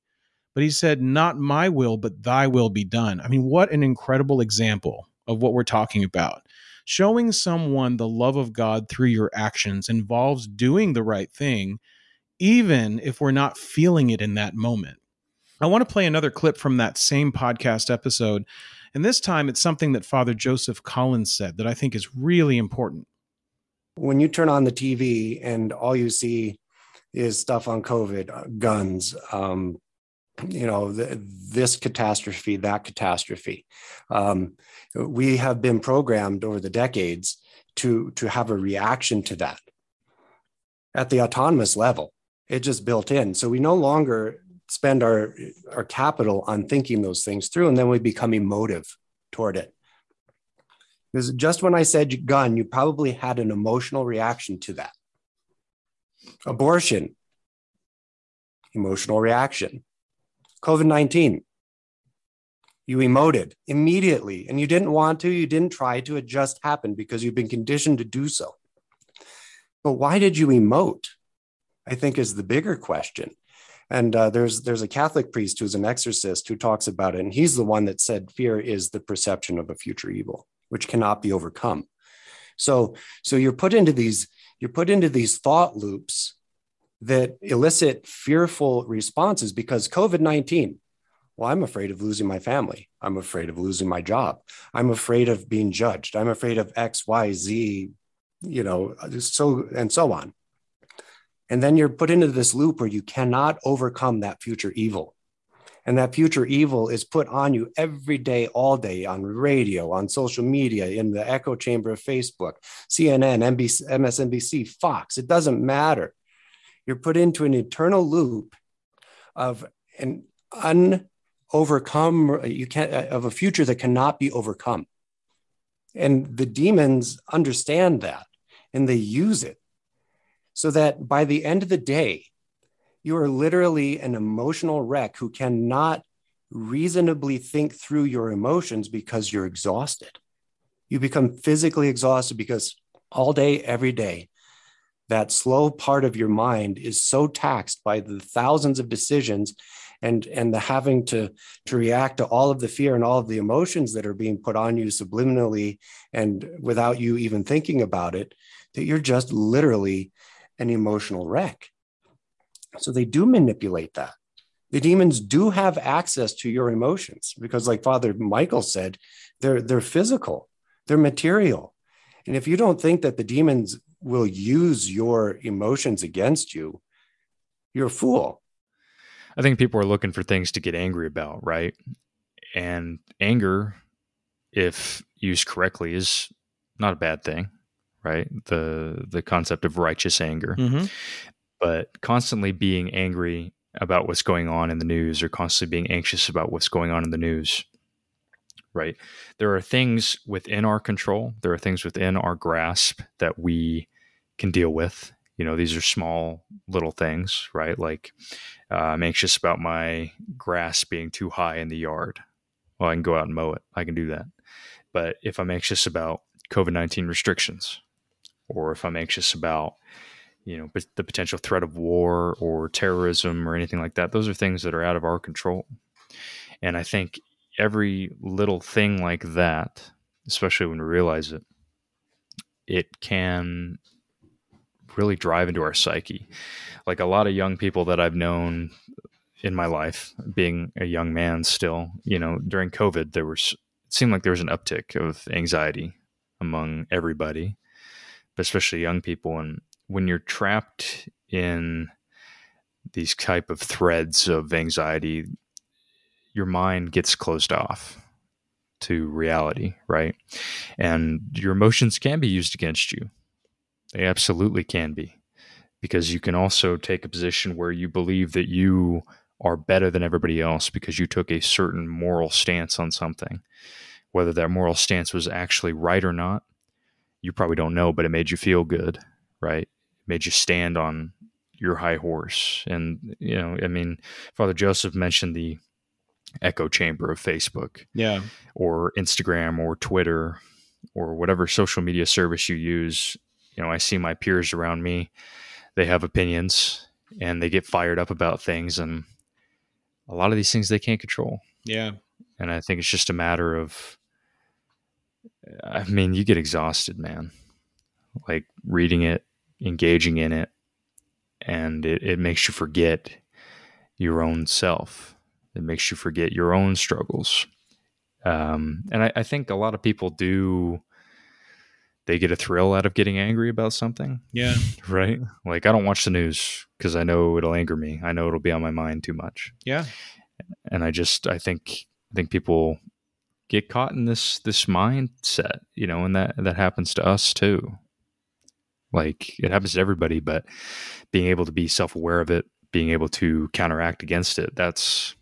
but he said, Not my will, but thy will be done. I mean, what an incredible example of what we're talking about. Showing someone the love of God through your actions involves doing the right thing, even if we're not feeling it in that moment. I want to play another clip from that same podcast episode. And this time it's something that Father Joseph Collins said that I think is really important. When you turn on the TV and all you see is stuff on COVID, uh, guns, um, you know, the, this catastrophe, that catastrophe. Um, we have been programmed over the decades to, to have a reaction to that at the autonomous level. It just built in. So we no longer spend our, our capital on thinking those things through, and then we become emotive toward it. Because just when I said gun, you probably had an emotional reaction to that. Abortion, emotional reaction. COVID 19, you emoted immediately and you didn't want to, you didn't try to, it just happened because you've been conditioned to do so. But why did you emote? I think is the bigger question. And uh, there's there's a Catholic priest who's an exorcist who talks about it, and he's the one that said fear is the perception of a future evil, which cannot be overcome. So so you're put into these you're put into these thought loops that elicit fearful responses because COVID 19, well, I'm afraid of losing my family. I'm afraid of losing my job. I'm afraid of being judged. I'm afraid of X, Y, Z, you know, so and so on. And then you're put into this loop where you cannot overcome that future evil. And that future evil is put on you every day, all day on radio, on social media, in the echo chamber of Facebook, CNN, NBC, MSNBC, Fox. It doesn't matter you're put into an eternal loop of an unovercome you can't uh, of a future that cannot be overcome and the demons understand that and they use it so that by the end of the day You are literally an emotional wreck who cannot reasonably think through your emotions because you're exhausted. You become physically exhausted because all day, every day, that slow part of your mind is so taxed by the thousands of decisions and and the having to to react to all of the fear and all of the emotions that are being put on you subliminally and without you even thinking about it that you're just literally an emotional wreck. So they do manipulate that. The demons do have access to your emotions because like father michael said they're they're physical they're material. And if you don't think that the demons will use your emotions against you you're a fool I think people are looking for things to get angry about, right? And anger, if used correctly, is not a bad thing, right? The the concept of righteous anger. Mm-hmm. But constantly being angry about what's going on in the news or constantly being anxious about what's going on in the news, right? There are things within our control, there are things within our grasp that we can deal with. You know, these are small little things, right? Like uh, I'm anxious about my grass being too high in the yard. Well, I can go out and mow it. I can do that. But if I'm anxious about COVID 19 restrictions, or if I'm anxious about you know the potential threat of war or terrorism or anything like that those are things that are out of our control and i think every little thing like that especially when we realize it it can really drive into our psyche like a lot of young people that I've known in my life, being a young man still, you know, during COVID, there was, it seemed like there was an uptick of anxiety among everybody, but especially young people. And when you're trapped in these type of threads of anxiety, your mind gets closed off to reality, right? And your emotions can be used against you. They absolutely can be because you can also take a position where you believe that you are better than everybody else because you took a certain moral stance on something. Whether that moral stance was actually right or not, you probably don't know, but it made you feel good, right? It made you stand on your high horse. And, you know, I mean, Father Joseph mentioned the echo chamber of Facebook. Yeah. Or Instagram or Twitter or whatever social media service you use. You know, I see my peers around me. They have opinions and they get fired up about things and a lot of these things they can't control. Yeah. And i think it's just a matter of i mean you get exhausted man like reading it engaging in it and it, it makes you forget your own self. It makes you forget your own struggles. Um, and I, I think a lot of people do they get a thrill out of getting angry about something. Yeah. Right? Like I don't watch the news because I know it'll anger me. I know it'll be on my mind too much. Yeah. And I just I think I think people get caught in this this mindset, you know, and that that happens to us too. Like it happens to everybody, but being able to be self-aware of it, being able to counteract against it, that's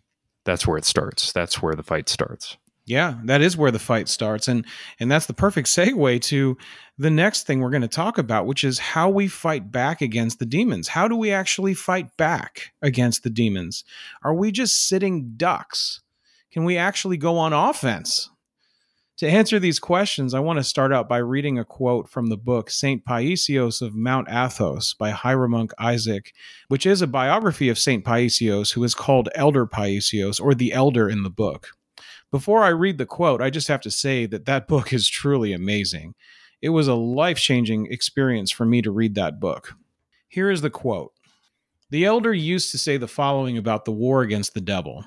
that's where it starts. That's where the fight starts. Yeah, that is where the fight starts and and that's the perfect segue to the next thing we're going to talk about which is how we fight back against the demons. How do we actually fight back against the demons? Are we just sitting ducks? Can we actually go on offense? To answer these questions, I want to start out by reading a quote from the book St. Paisios of Mount Athos by Hieromonk Isaac, which is a biography of St. Paisios who is called Elder Paisios or the Elder in the book. Before I read the quote, I just have to say that that book is truly amazing. It was a life changing experience for me to read that book. Here is the quote The elder used to say the following about the war against the devil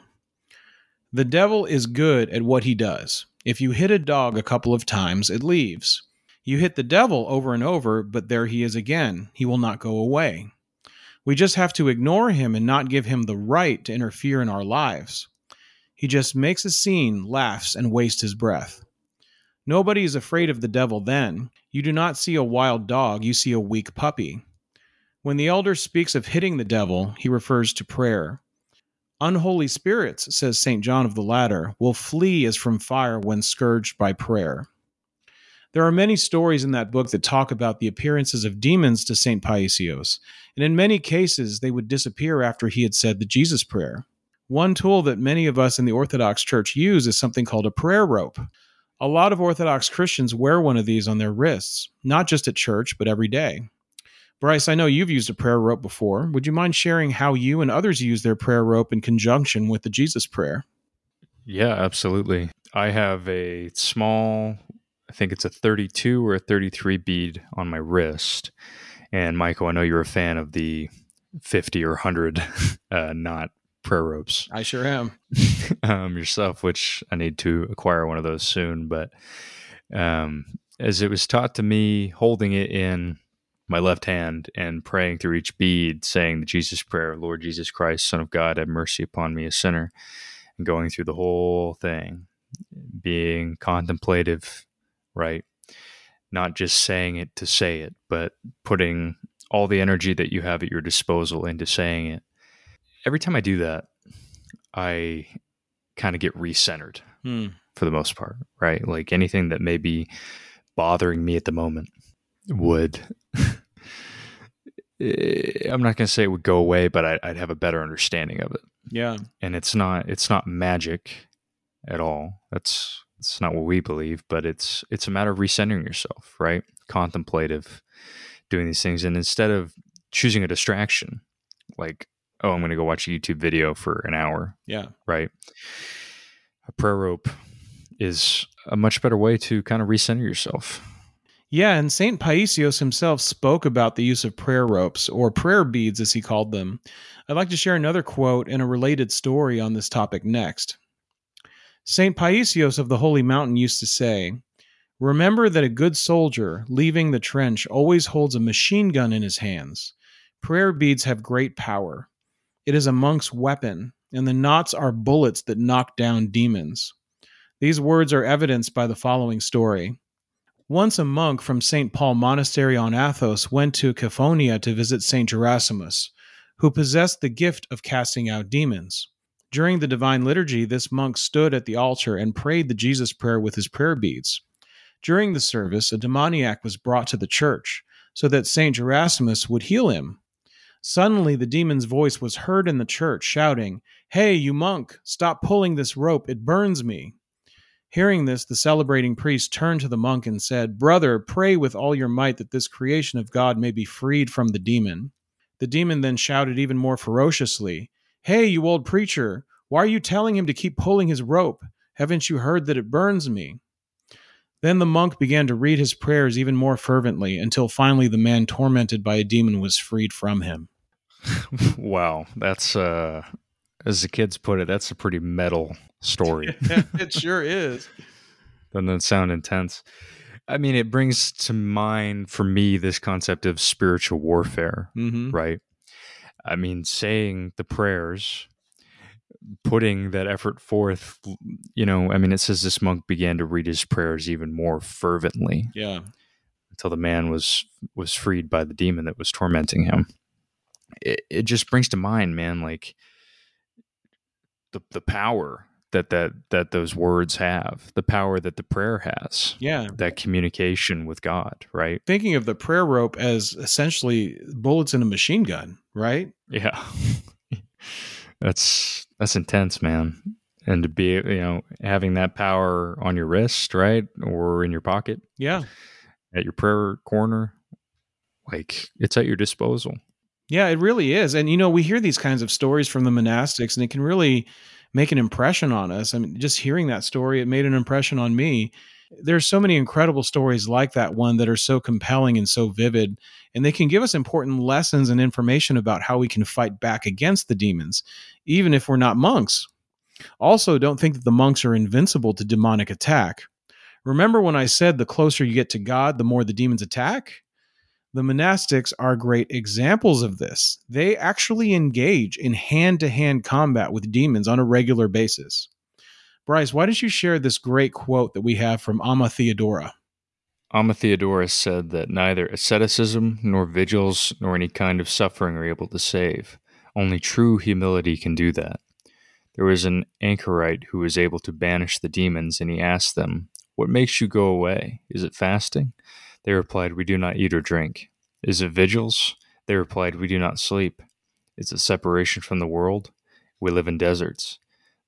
The devil is good at what he does. If you hit a dog a couple of times, it leaves. You hit the devil over and over, but there he is again. He will not go away. We just have to ignore him and not give him the right to interfere in our lives. He just makes a scene, laughs, and wastes his breath. Nobody is afraid of the devil then. You do not see a wild dog, you see a weak puppy. When the elder speaks of hitting the devil, he refers to prayer. Unholy spirits, says St. John of the Ladder, will flee as from fire when scourged by prayer. There are many stories in that book that talk about the appearances of demons to St. Paisios, and in many cases, they would disappear after he had said the Jesus Prayer. One tool that many of us in the Orthodox Church use is something called a prayer rope. A lot of Orthodox Christians wear one of these on their wrists, not just at church, but every day. Bryce, I know you've used a prayer rope before. Would you mind sharing how you and others use their prayer rope in conjunction with the Jesus prayer? Yeah, absolutely. I have a small, I think it's a 32 or a 33 bead on my wrist. And Michael, I know you're a fan of the 50 or 100 uh, knot prayer ropes. I sure am. um, yourself, which I need to acquire one of those soon. But um, as it was taught to me, holding it in my left hand and praying through each bead, saying the Jesus prayer, Lord Jesus Christ, Son of God, have mercy upon me, a sinner, and going through the whole thing, being contemplative, right? Not just saying it to say it, but putting all the energy that you have at your disposal into saying it. Every time I do that, I kind of get recentered Hmm. for the most part, right? Like anything that may be bothering me at the moment would eh, I'm not going to say it would go away, but I, I'd have a better understanding of it. Yeah. And it's not it's not magic at all. That's it's not what we believe, but it's it's a matter of recentering yourself, right? Contemplative, doing these things, and instead of choosing a distraction, like oh, I'm going to go watch a YouTube video for an hour, Yeah. right? A prayer rope is a much better way to kind of recenter yourself. Yeah, and St. Paisios himself spoke about the use of prayer ropes, or prayer beads as he called them. I'd like to share another quote and a related story on this topic next. St. Paisios of the Holy Mountain used to say, Remember that a good soldier, leaving the trench, always holds a machine gun in his hands. Prayer beads have great power. It is a monk's weapon, and the knots are bullets that knock down demons. These words are evidenced by the following story. Once a monk from St. Paul Monastery on Athos went to Caphonia to visit St. Gerasimus, who possessed the gift of casting out demons. During the Divine Liturgy, this monk stood at the altar and prayed the Jesus prayer with his prayer beads. During the service, a demoniac was brought to the church so that St. Gerasimus would heal him. Suddenly, the demon's voice was heard in the church, shouting, Hey, you monk, stop pulling this rope, it burns me. Hearing this, the celebrating priest turned to the monk and said, Brother, pray with all your might that this creation of God may be freed from the demon. The demon then shouted even more ferociously, Hey, you old preacher, why are you telling him to keep pulling his rope? Haven't you heard that it burns me? Then the monk began to read his prayers even more fervently until finally the man tormented by a demon was freed from him. wow, that's uh as the kids put it, that's a pretty metal story. it sure is. Doesn't that sound intense? I mean, it brings to mind for me this concept of spiritual warfare, Mm-hmm. right? I mean, saying the prayers, putting that effort forth, you know, I mean, it says this monk began to read his prayers even more fervently Yeah. until the man was was freed by the demon that was tormenting him. It, it just brings to mind, man, like the the power that that that those words have, the power that the prayer has, Yeah. that communication with God, right? Thinking of the prayer rope as essentially bullets in a machine gun, right? Yeah, that's that's intense, man. And to be, you know, having that power on your wrist, right, or in your pocket Yeah. at your prayer corner, like it's at your disposal. Yeah, it really is. And you know, we hear these kinds of stories from the mm-hmm. monastics and it can really make an impression on us. I mean, just hearing that story, it made an impression on me. There's so many incredible stories like that one that are so compelling and so vivid, and they can give us important lessons and information about how we can fight back against the demons, even if we're not monks. Also, don't think that the monks are invincible to demonic attack. Remember when I said the closer you get to God, the more the demons attack? The monastics are great examples of this. They actually engage in hand to hand combat with demons on a regular basis. Bryce, why don't you share this great quote that we have from Amma Theodora? Amma Theodora said that neither asceticism nor vigils nor any kind of suffering are able to save. Only true humility can do that. There was an anchorite who was able to banish the demons, and he asked them, What makes you go away? Is it fasting? They replied, We do not eat or drink. Is it vigils? They replied, We do not sleep. Is it separation from the world? We live in deserts.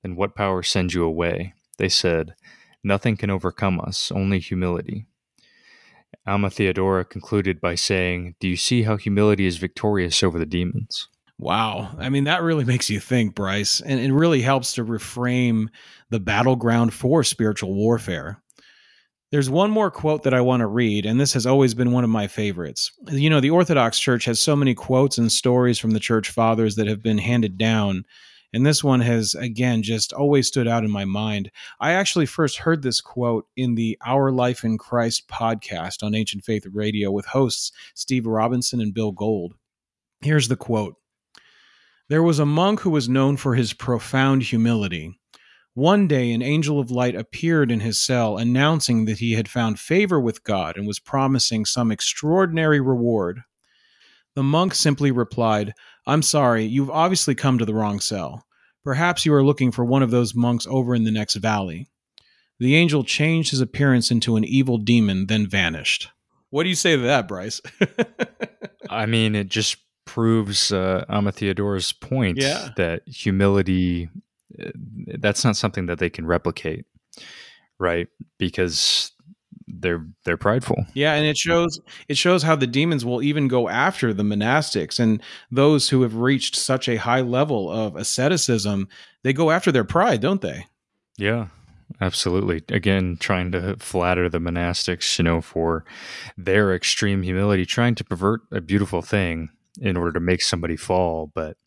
Then what power sends you away? They said, Nothing can overcome us, only humility. Amma Theodora concluded by saying, Do you see how humility is victorious over the demons? Wow. I mean, that really makes you think, Bryce, and it really helps to reframe the battleground for spiritual warfare. There's one more quote that I want to read, and this has always been one of my favorites. You know, the Orthodox Church has so many quotes and stories from the church fathers that have been handed down. And this one has, again, just always stood out in my mind. I actually first heard this quote in the Our Life in Christ podcast on Ancient Faith Radio with hosts Steve Robinson and Bill Gould. Here's the quote There was a monk who was known for his profound humility. One day, an angel of light appeared in his cell, announcing that he had found favor with God and was promising some extraordinary reward. The monk simply replied, I'm sorry, you've obviously come to the wrong cell. Perhaps you are looking for one of those monks over in the next valley. The angel changed his appearance into an evil demon, then vanished. What do you say to that, Bryce? I mean, it just proves uh, Amma Theodora's point Yeah. that humility Uh, that's not something that they can replicate, right? Because they're they're prideful. Yeah, and it shows it shows how the demons will even go after the monastics and those who have reached such a high level of asceticism. They go after their pride, don't they? Yeah, absolutely. Again, trying to flatter the monastics, you know, for their extreme humility, trying to pervert a beautiful thing in order to make somebody fall. But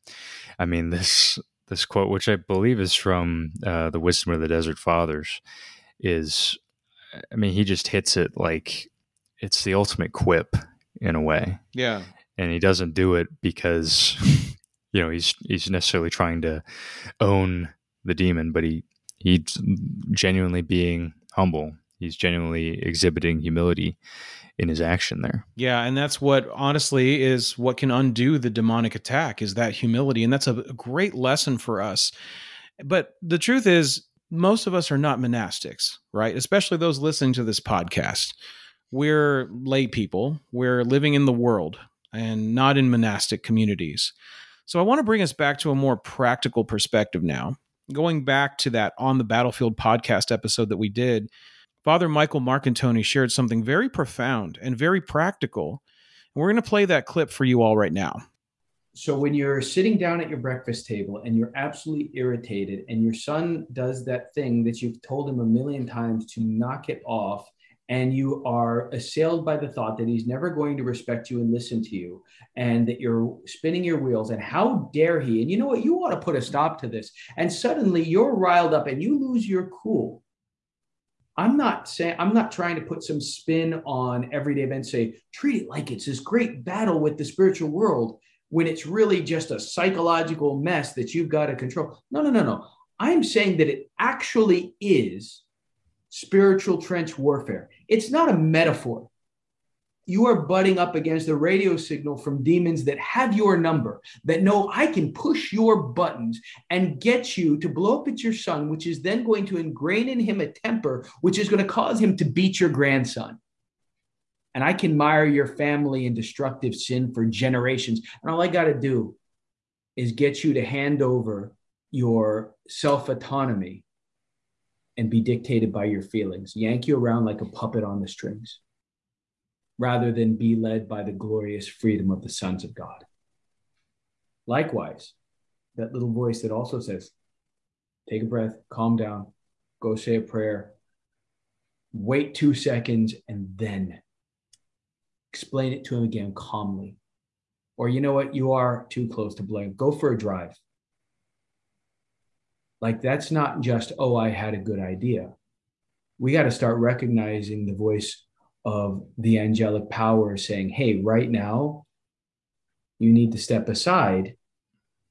I mean, this this quote, which I believe is from uh, the Wisdom of the Desert Fathers, is, I mean, he just hits it like it's the ultimate quip in a way, Yeah. and he doesn't do it because you know he's he's necessarily trying to own the demon, but he he's genuinely being humble. He's genuinely exhibiting humility in his action there. Yeah, and that's what honestly is what can undo the demonic attack is that humility and that's a great lesson for us. But the truth is most of us are not monastics, right? Especially those listening to this podcast. We're lay people. We're living in the world and not in monastic communities. So I want to bring us back to a more practical perspective now. Going back to that on the battlefield podcast episode that we did, Father Michael Marcantoni shared something very profound and very practical. And we're going to play that clip for you all right now. So when you're sitting down at your breakfast table and you're absolutely irritated and your son does that thing that you've told him a million times to knock it off and you are assailed by the thought that he's never going to respect you and listen to you and that you're spinning your wheels and how dare he and you know what you want to put a stop to this and suddenly you're riled up and you lose your cool i'm not saying i'm not trying to put some spin on everyday events say treat it like it's this great battle with the spiritual world when it's really just a psychological mess that you've got to control. No no no no. I'm saying that it actually is spiritual trench warfare. It's not a metaphor you are butting up against a radio signal from demons that have your number, that know I can push your buttons and get you to blow up at your son, which is then going to ingrain in him a temper, which is going to cause him to beat your grandson. And I can mire your family in destructive sin for generations. And all I got to do is get you to hand over your self autonomy and be dictated by your feelings, yank you around like a puppet on the strings rather than be led by the glorious freedom of the sons of God. Likewise, that little voice that also says, take a breath, calm down, go say a prayer, wait two seconds, and then explain it to him again calmly. Or you know what, you are too close to blame. Go for a drive. Like that's not just, oh, I had a good idea. We got to start recognizing the voice of the angelic power saying, hey, right now, you need to step aside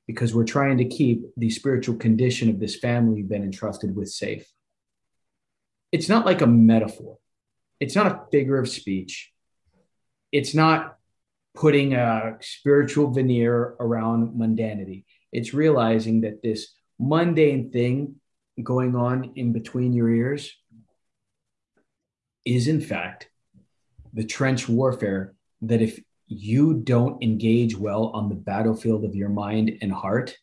because we're trying to keep the spiritual condition of this family you've been entrusted with safe. It's not like a metaphor, it's not a figure of speech, it's not putting a spiritual veneer around mundanity. It's realizing that this mundane thing going on in between your ears is in fact the trench warfare that if you don't engage well on the battlefield of your mind and heart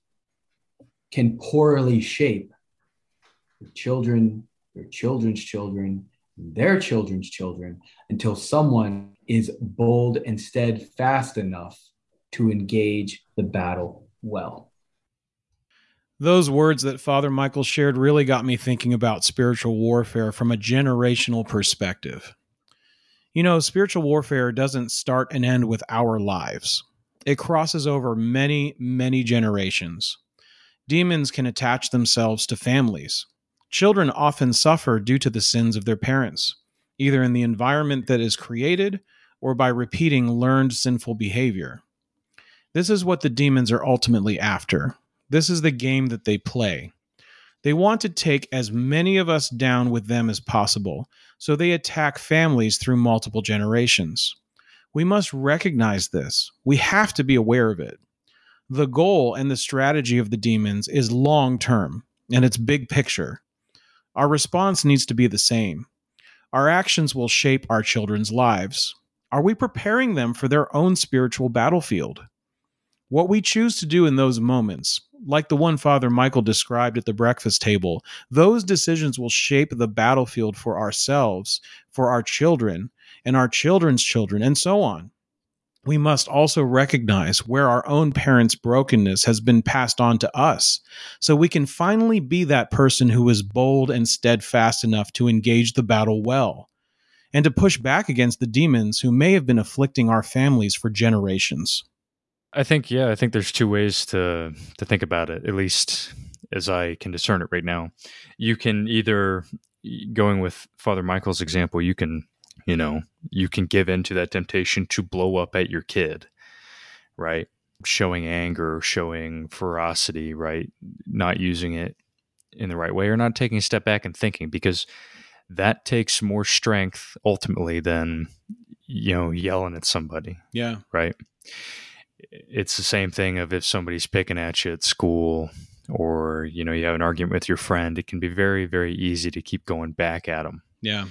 can poorly shape your children, your children's children, their children's children until someone is bold and steadfast enough to engage the battle well. Those words that Father Michael shared really got me thinking about spiritual warfare from a generational perspective. You know, spiritual warfare doesn't start and end with our lives, it crosses over many, many generations. Demons can attach themselves to families. Children often suffer due to the sins of their parents, either in the environment that is created or by repeating learned sinful behavior. This is what the demons are ultimately after. This is the game that they play. They want to take as many of us down with them as possible, so they attack families through multiple generations. We must recognize this. We have to be aware of it. The goal and the strategy of the demons is long term, and it's big picture. Our response needs to be the same. Our actions will shape our children's lives. Are we preparing them for their own spiritual battlefield? What we choose to do in those moments, like the one Father Michael described at the breakfast table, those decisions will shape the battlefield for ourselves, for our children, and our children's children, and so on. We must also recognize where our own parents' brokenness has been passed on to us, so we can finally be that person who is bold and steadfast enough to engage the battle well, and to push back against the demons who may have been afflicting our families for generations. I think yeah, I think there's two ways to to think about it, at least as I can discern it right now. You can either going with Father Michael's example, you can, you know, you can give in to that temptation to blow up at your kid, right? Showing anger, showing ferocity, right? Not using it in the right way or not taking a step back and thinking because that takes more strength ultimately than you know yelling at somebody. Yeah. Right? It's the same thing of if somebody's picking at you at school or you know you have an argument with your friend it can be very very easy to keep going back at them yeah.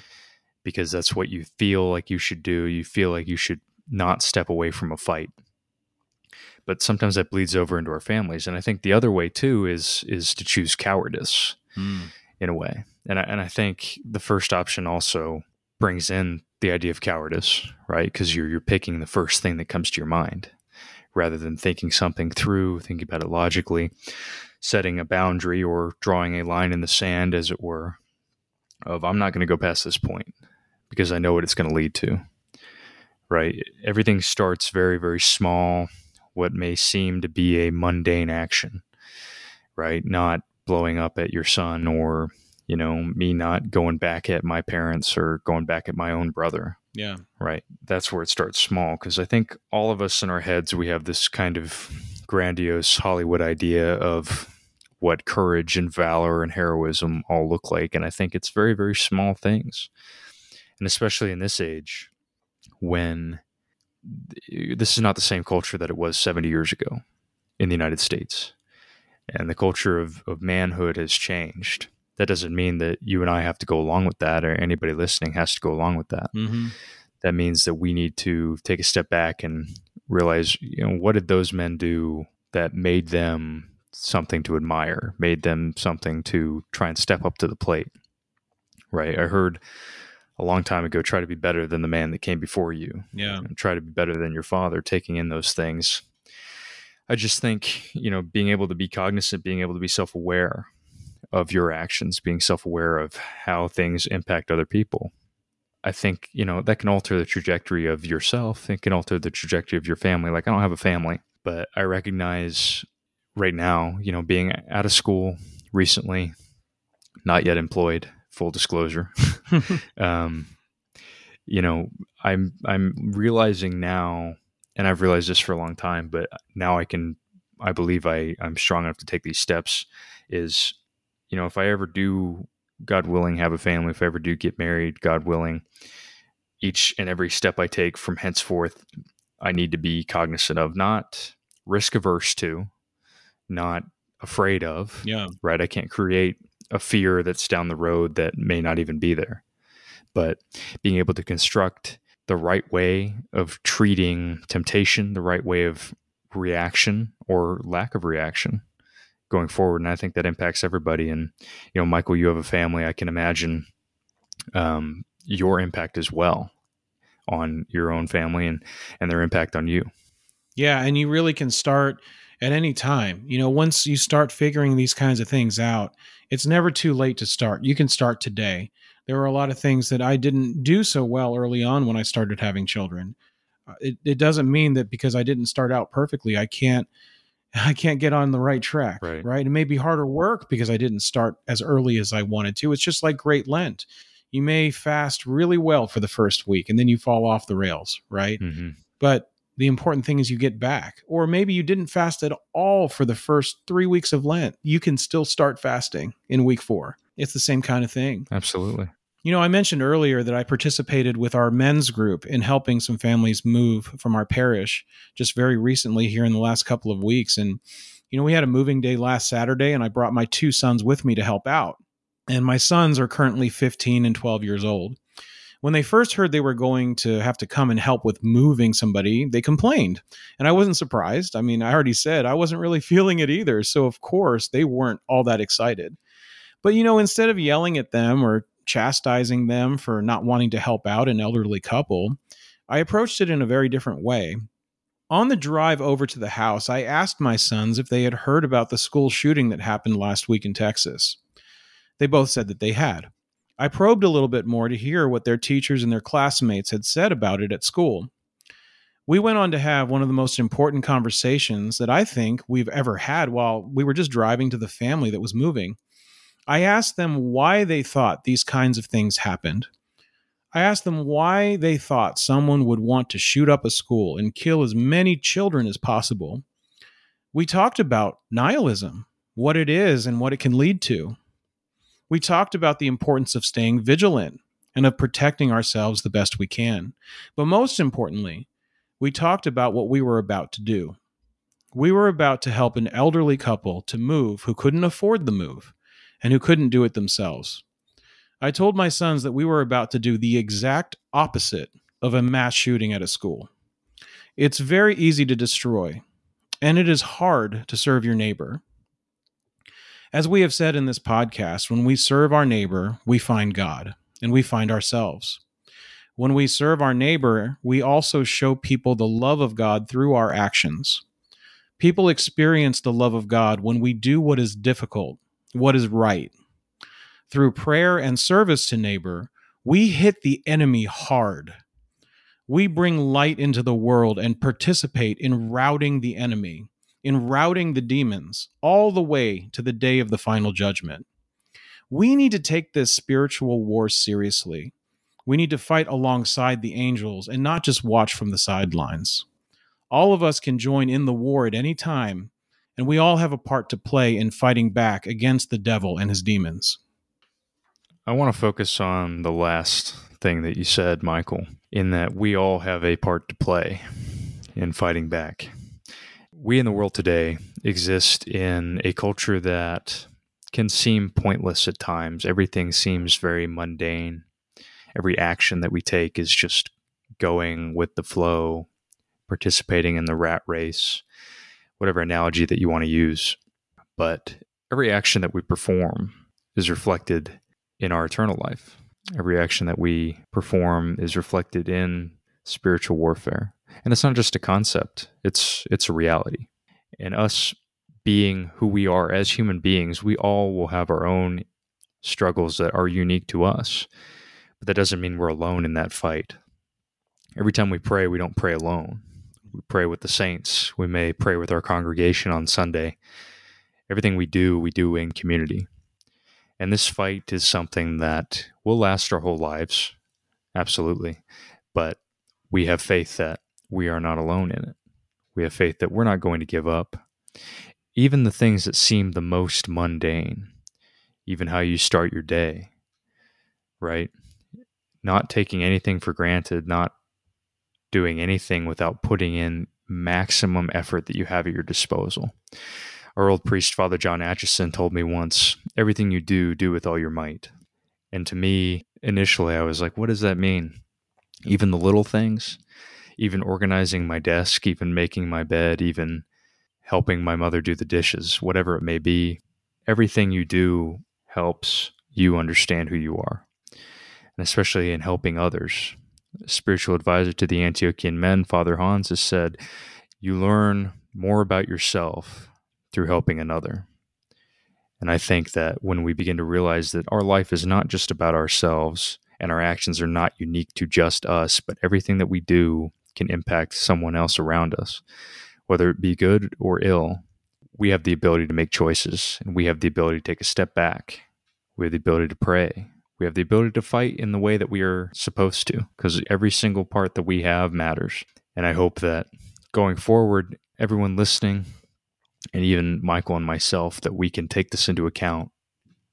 Because that's what you feel like you should do. You feel like you should not step away from a fight. But sometimes that bleeds over into our families. And i think the other way too is is to choose cowardice mm. in a way. And I, and I think the first option also brings in the idea of cowardice right? Because you're you're picking the first thing that comes to your mind rather than thinking something through, thinking about it logically, setting a boundary or drawing a line in the sand, as it were, of I'm not going to go past this point because I know what it's going to lead to. Right? Everything starts very, very small, what may seem to be a mundane action, right? Not blowing up at your son or, you know, me not going back at my parents or going back at my own brother yeah. Right. That's where it starts small because I think all of us in our heads, we have this kind of grandiose Hollywood idea of what courage and valor and heroism all look like. And I think it's very, very small things. And especially in this age when this is not the same culture that it was 70 years ago in the United States. And the culture of, of manhood has changed that doesn't mean that you and I have to go along with that or anybody listening has to go along with that. Mm-hmm. That means that we need to take a step back and realize, you know, what did those men do that made them something to admire, made them something to try and step up to the plate? Right. I heard a long time ago try to be better than the man that came before you. Yeah. And try to be better than your father, taking in those things. I just think, you know, being able to be cognizant, being able to be self aware of your actions, being self aware of how things impact other people. I think, you know, that can alter the trajectory of yourself. It can alter the trajectory of your family. Like, I don't have a family, but I recognize right now, you know, being out of school recently, not yet employed, full disclosure. um, you know, I'm I'm realizing now, and I've realized this for a long time, but now I can, I believe I I'm strong enough to take these steps. Is you know, if I ever do, God willing, have a family, if I ever do get married, God willing, each and every step I take from henceforth, I need to be cognizant of, not risk averse to, not afraid of. Yeah. Right. I can't create a fear that's down the road that may not even be there. but being able to construct the right way of treating temptation, the right way of reaction or lack of reaction going forward. And I think that impacts everybody. And, you know, Michael, you have a family. I can imagine um, your impact as well on your own family and, and their impact on you. Yeah. And you really can start at any time. You know, once you start figuring these kinds of things out, it's never too late to start. You can start today. There were a lot of things that I didn't do so well early on when I started having children. Uh, it, it doesn't mean that because I didn't start out perfectly, I can't I can't get on the right track. Right. right. It may be harder work because I didn't start as early as I wanted to. It's just like Great Lent. You may fast really well for the first week and then you fall off the rails, right? Mm-hmm. But the important thing is you get back. Or maybe you didn't fast at all for the first three weeks of Lent. You can still start fasting in week four. It's the same kind of thing. Absolutely. You know, I mentioned earlier that I participated with our men's group in helping some families move from our parish just very recently here in the last couple of weeks. And, you know, we had a moving day last Saturday, and I brought my two sons with me to help out. And my sons are currently 15 and 12 years old. When they first heard they were going to have to come and help with moving somebody, they complained. And I wasn't surprised. I mean, I already said I wasn't really feeling it either. So, of course, they weren't all that excited. But, you know, instead of yelling at them or chastising them for not wanting to help out an elderly couple, I approached it in a very different way. On the drive over to the house, I asked my sons if they had heard about the school shooting that happened last week in Texas. They both said that they had. I probed a little bit more to hear what their teachers and their classmates had said about it at school. We went on to have one of the most important conversations that I think we've ever had while we were just driving to the family that was moving. I asked them why they thought these kinds of things happened. I asked them why they thought someone would want to shoot up a school and kill as many children as possible. We talked about nihilism, what it is and what it can lead to. We talked about the importance of staying vigilant and of protecting ourselves the best we can. But most importantly, we talked about what we were about to do. We were about to help an elderly couple to move who couldn't afford the move and who couldn't do it themselves. I told my sons that we were about to do the exact opposite of a mass shooting at a school. It's very easy to destroy, and it is hard to serve your neighbor. As we have said in this podcast, when we serve our neighbor, we find God and we find ourselves. When we serve our neighbor, we also show people the love of God through our actions. People experience the love of God when we do what is difficult what is right. Through prayer and service to neighbor, we hit the enemy hard. We bring light into the world and participate in routing the enemy, in routing the demons, all the way to the day of the final judgment. We need to take this spiritual war seriously. We need to fight alongside the angels and not just watch from the sidelines. All of us can join in the war at any time and we all have a part to play in fighting back against the devil and his demons. I want to focus on the last thing that you said, Michael, in that we all have a part to play in fighting back. We in the world today exist in a culture that can seem pointless at times. Everything seems very mundane. Every action that we take is just going with the flow, participating in the rat race whatever analogy that you want to use. But every action that we perform is reflected in our eternal life. Every action that we perform is reflected in spiritual warfare. And it's not just a concept, it's it's a reality. And us being who we are as human beings, we all will have our own struggles that are unique to us. But that doesn't mean we're alone in that fight. Every time we pray, we don't pray alone we pray with the saints. We may pray with our congregation on Sunday. Everything we do, we do in community. And this fight is something that will last our whole lives, absolutely. But we have faith that we are not alone in it. We have faith that we're not going to give up. Even the things that seem the most mundane, even how you start your day, right? Not taking anything for granted, not doing anything without putting in maximum effort that you have at your disposal. Our old priest, Father John Atchison, told me once everything you do, do with all your might. And to me, initially I was like, what does that mean? Even the little things, even organizing my desk, even making my bed, even helping my mother do the dishes, whatever it may be, everything you do helps you understand who you are. And especially in helping others. Spiritual advisor to the Antiochian men, Father Hans, has said, You learn more about yourself through helping another. And I think that when we begin to realize that our life is not just about ourselves and our actions are not unique to just us, but everything that we do can impact someone else around us, whether it be good or ill, we have the ability to make choices and we have the ability to take a step back. We have the ability to pray. We have the ability to fight in the way that we are supposed to because every single part that we have matters. And I hope that going forward, everyone listening, and even Michael and myself, that we can take this into account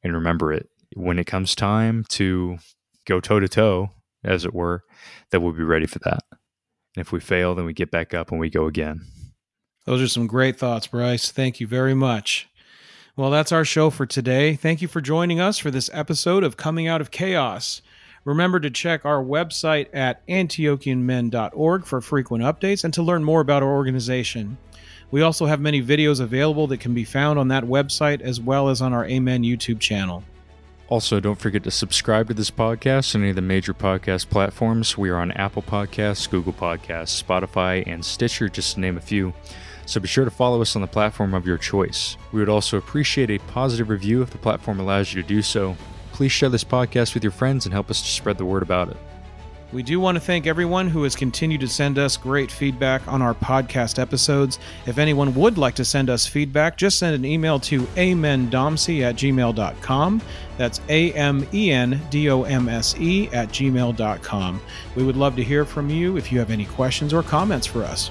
and remember it when it comes time to go toe to toe, as it were, that we'll be ready for that. And if we fail, then we get back up and we go again. Those are some great thoughts, Bryce. Thank you very much. Well, that's our show for today. Thank you for joining us for this episode of Coming Out of Chaos. Remember to check our website at antiochianmen.org for frequent updates and to learn more about our organization. We also have many videos available that can be found on that website as well as on our Amen YouTube channel. Also, don't forget to subscribe to this podcast on any of the major podcast platforms. We are on Apple Podcasts, Google Podcasts, Spotify, and Stitcher, just to name a few. So be sure to follow us on the platform of your choice. We would also appreciate a positive review if the platform allows you to do so. Please share this podcast with your friends and help us to spread the word about it. We do want to thank everyone who has continued to send us great feedback on our podcast episodes. If anyone would like to send us feedback, just send an email to amendomse at gmail.com. That's A M E N D O M S E at gmail.com. We would love to hear from you if you have any questions or comments for us.